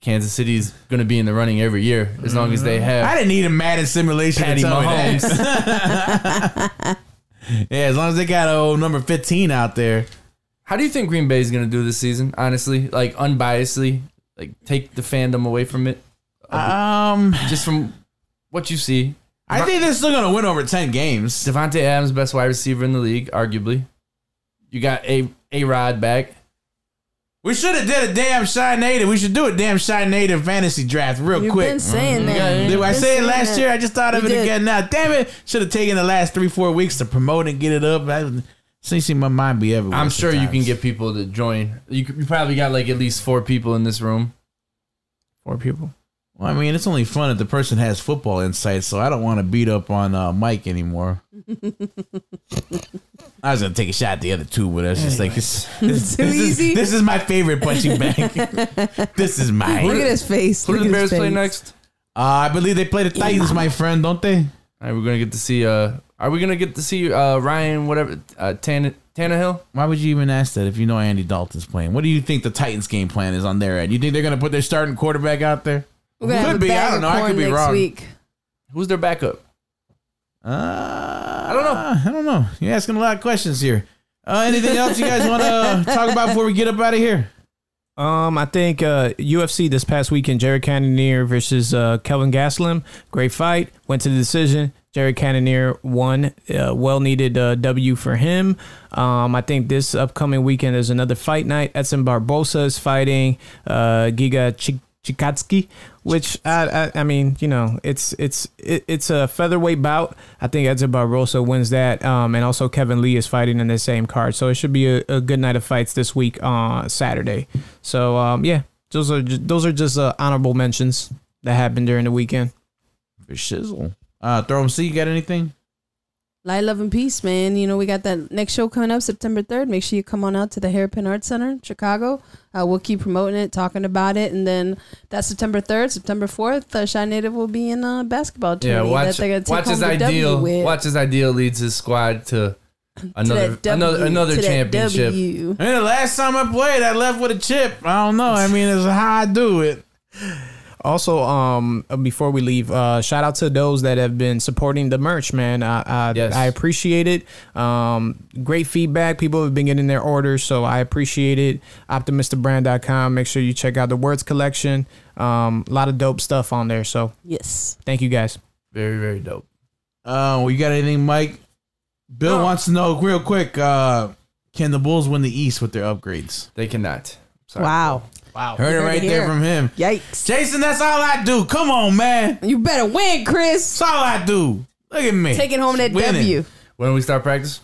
Kansas City's gonna be in the running every year as long as they have. I didn't need a Madden simulation Patty to tell me that. yeah, as long as they got old number 15 out there. How do you think Green Bay is gonna do this season? Honestly, like unbiasedly, like take the fandom away from it, Um, just from what you see. I think they're still going to win over 10 games. Davante Adams, best wide receiver in the league, arguably. You got a a Rod back. We should have did a damn Chi-Native. We should do a damn Chi-Native fantasy draft real You've quick. been saying that. Did I You've say it last saying year? I just thought of You it did. again now. Damn it! Should have taken the last three, four weeks to promote and get it up. I, see, see, my mind be everywhere. I'm sure you can get people to join. You, c- you probably got like at least four people in this room. Four people. Well, I mean, it's only fun if the person has football insights. So I don't want to beat up on uh, Mike anymore. I was gonna take a shot at the other two, but I was just like, this, this, Too this easy? Is, this is my favorite punching bag. this is mine. Look at his face. Who do the at his Bears play next? Uh, I believe they play the Titans, my friend, don't they? All right, we're gonna get to see. Uh, are we gonna get to see uh Ryan whatever uh Tan Tannehill? Why would you even ask that if you know Andy Dalton's playing? What do you think the Titans' game plan is on their end? You think they're gonna put their starting quarterback out there? We're gonna Could be. I don't know. I could be next wrong. week. Who's their backup? Uh, I don't know. I don't know. You're asking a lot of questions here. Uh, anything else you guys want to talk about before we get up out of here? Um, I think uh, UFC this past weekend, Jared Cannonier versus uh, Kelvin Gastelum, great fight. Went to the decision. Jared Cannonier won. Uh, well needed uh, W for him. Um, I think this upcoming weekend is another fight night. Edson Barboza is fighting uh, Giga Chik- Chikatsky, which I, I I mean you know it's it's it, it's a featherweight bout. I think Edson Barboza wins that, um, and also Kevin Lee is fighting in the same card. So it should be a, a good night of fights this week on Saturday. So um, yeah, those are those are just uh, honorable mentions that happened during the weekend. Shizzle. Uh, throw 'em. See, you got anything? Light, love, and peace, man. You know, we got that next show coming up September 3rd. Make sure you come on out to the Hairpin Arts Center in Chicago. Uh, we'll keep promoting it, talking about it. And then that's September 3rd. September 4th, uh, Chi-Native will be in a basketball Yeah, tournament watch that they're going to take watch home his ideal. Watch his ideal leads his squad to another that W, another another to championship. W. Man, the last time I played, I left with a chip. I don't know. I mean, it's how I do it. Also, um, before we leave, uh, shout out to those that have been supporting the merch, man. I I, Yes. I appreciate it. Um, great feedback. People have been getting their orders, so I appreciate it. OptimistaBrand.com. Make sure you check out the words collection. Um, a lot of dope stuff on there. So Yes. thank you guys. Very very dope. Uh, well, you got anything, Mike? Bill wants to know real quick. Uh, can the Bulls win the East with their upgrades? They cannot. Sorry. Wow. Wow. Heard it right here. there from him. Yikes. Jason, that's all I do. Come on, man. You better win, Chris. That's all I do. Look at me. Taking home that Winning. W. When we start practice?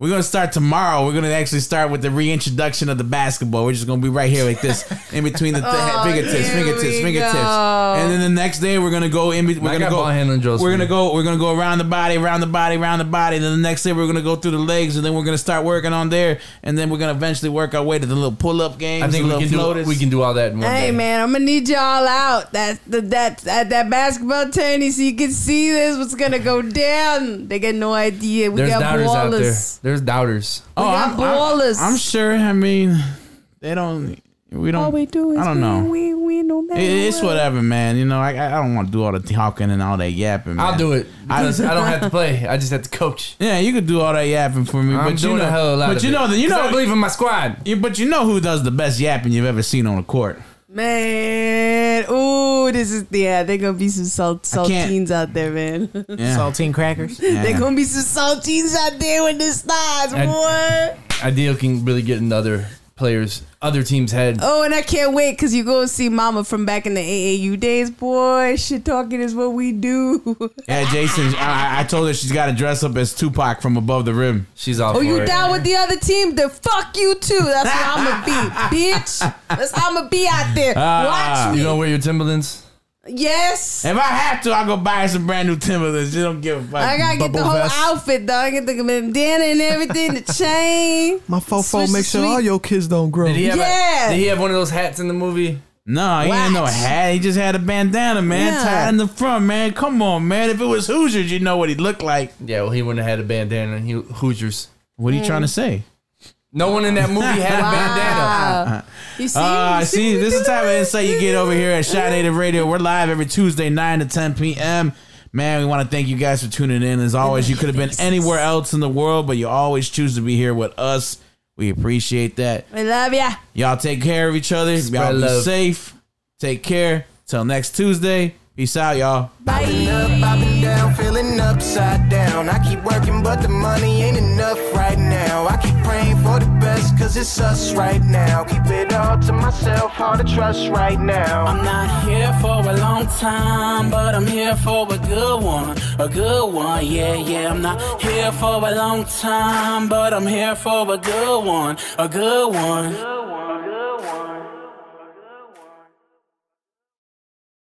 We're gonna start tomorrow. We're gonna actually start with the reintroduction of the basketball. We're just gonna be right here like this, in between the th- Oh, fingertips, fingertips, fingertips, go. and then the next day we're gonna go in. be- We're I gonna got go. ball handling drills We're gonna go. We're gonna go around the body, around the body, around the body. Then the next day we're gonna go through the legs, and then we're gonna start working on there, and then we're gonna eventually work our way to the little pull up games. I think we can floaters. do we can do all that in one Hey day. man, I'm gonna need y'all out. That that that that, that basketball tourney, so you can see this. What's gonna go down? They got no idea. We There's got doubters out there. ballers. There's doubters. Oh, We got I'm, I'm. I'm sure. I mean, they don't. We don't. All we do is I don't know. We we no matter. It- It's whatever, man. You know, I I don't want to do all the talking and all that yapping. Man. I'll do it. I Because don't- I don't have to play. I just have to coach. Yeah, you could do all that yapping for me, I'm but you know, a hell of a lot but of you know that you 'Cause know I believe in my squad. Yeah, but you know who does the best yapping you've ever seen on a court? Man, ooh, this is yeah. They're gonna be some salt I can't- saltines out there, man. Yeah. Saltine crackers. Yeah. They're gonna be some saltines out there with the stars, I- boy. Ideal can really get in other players, other teams' head. Oh, and I can't wait because you go see Mama from back in the AAU days, boy. Shit talking is what we do. Yeah, Jason. I, I told her she's got to dress up as Tupac from above the rim. She's all. Oh, you down with the other team? Then fuck you too. That's where I'm gonna be, bitch. That's how I'm gonna be out there. Ah. Watch You me. gonna wear your Timberlands? Yes. If I have to, I'll go buy some brand new Timberlands. You don't give a fuck. I gotta get the whole vest. outfit, though. I get the bandana and everything, the chain. My fofo Switch make sure all your kids don't grow. Did he have? Yeah. A, did he have one of those hats in the movie? No, he ain't no Wax. hat. He just had a bandana, man, Yeah. tied in the front, man. Come on, man. If it was Hoosiers, you know what he looked like. Yeah, well, he wouldn't have had a bandana. and He Hoosiers. What are you trying to mm. say? No one in that movie had a bandana. Wow. You see? Uh, You see, what this is the type of insight you get over here at Chi-Native Radio. We're live every Tuesday, 9 to 10 p.m. Man, we want to thank you guys for tuning in. As always, you could have been anywhere else in the world, but you always choose to be here with us. We appreciate that. We love ya. Y'all take care of each other. Spread y'all be love. safe. Take care. Till next Tuesday. Peace out, y'all. Bye. Up, I've been down, feeling upside down. I keep working, but the money ain't enough right now. I keep praying for the best, cause it's us right now. Keep it all to myself, hard to trust right now. I'm not here for a long time, but I'm here for a good one. A good one, yeah, yeah. I'm not here for a long time, but I'm here for a good one. A good one.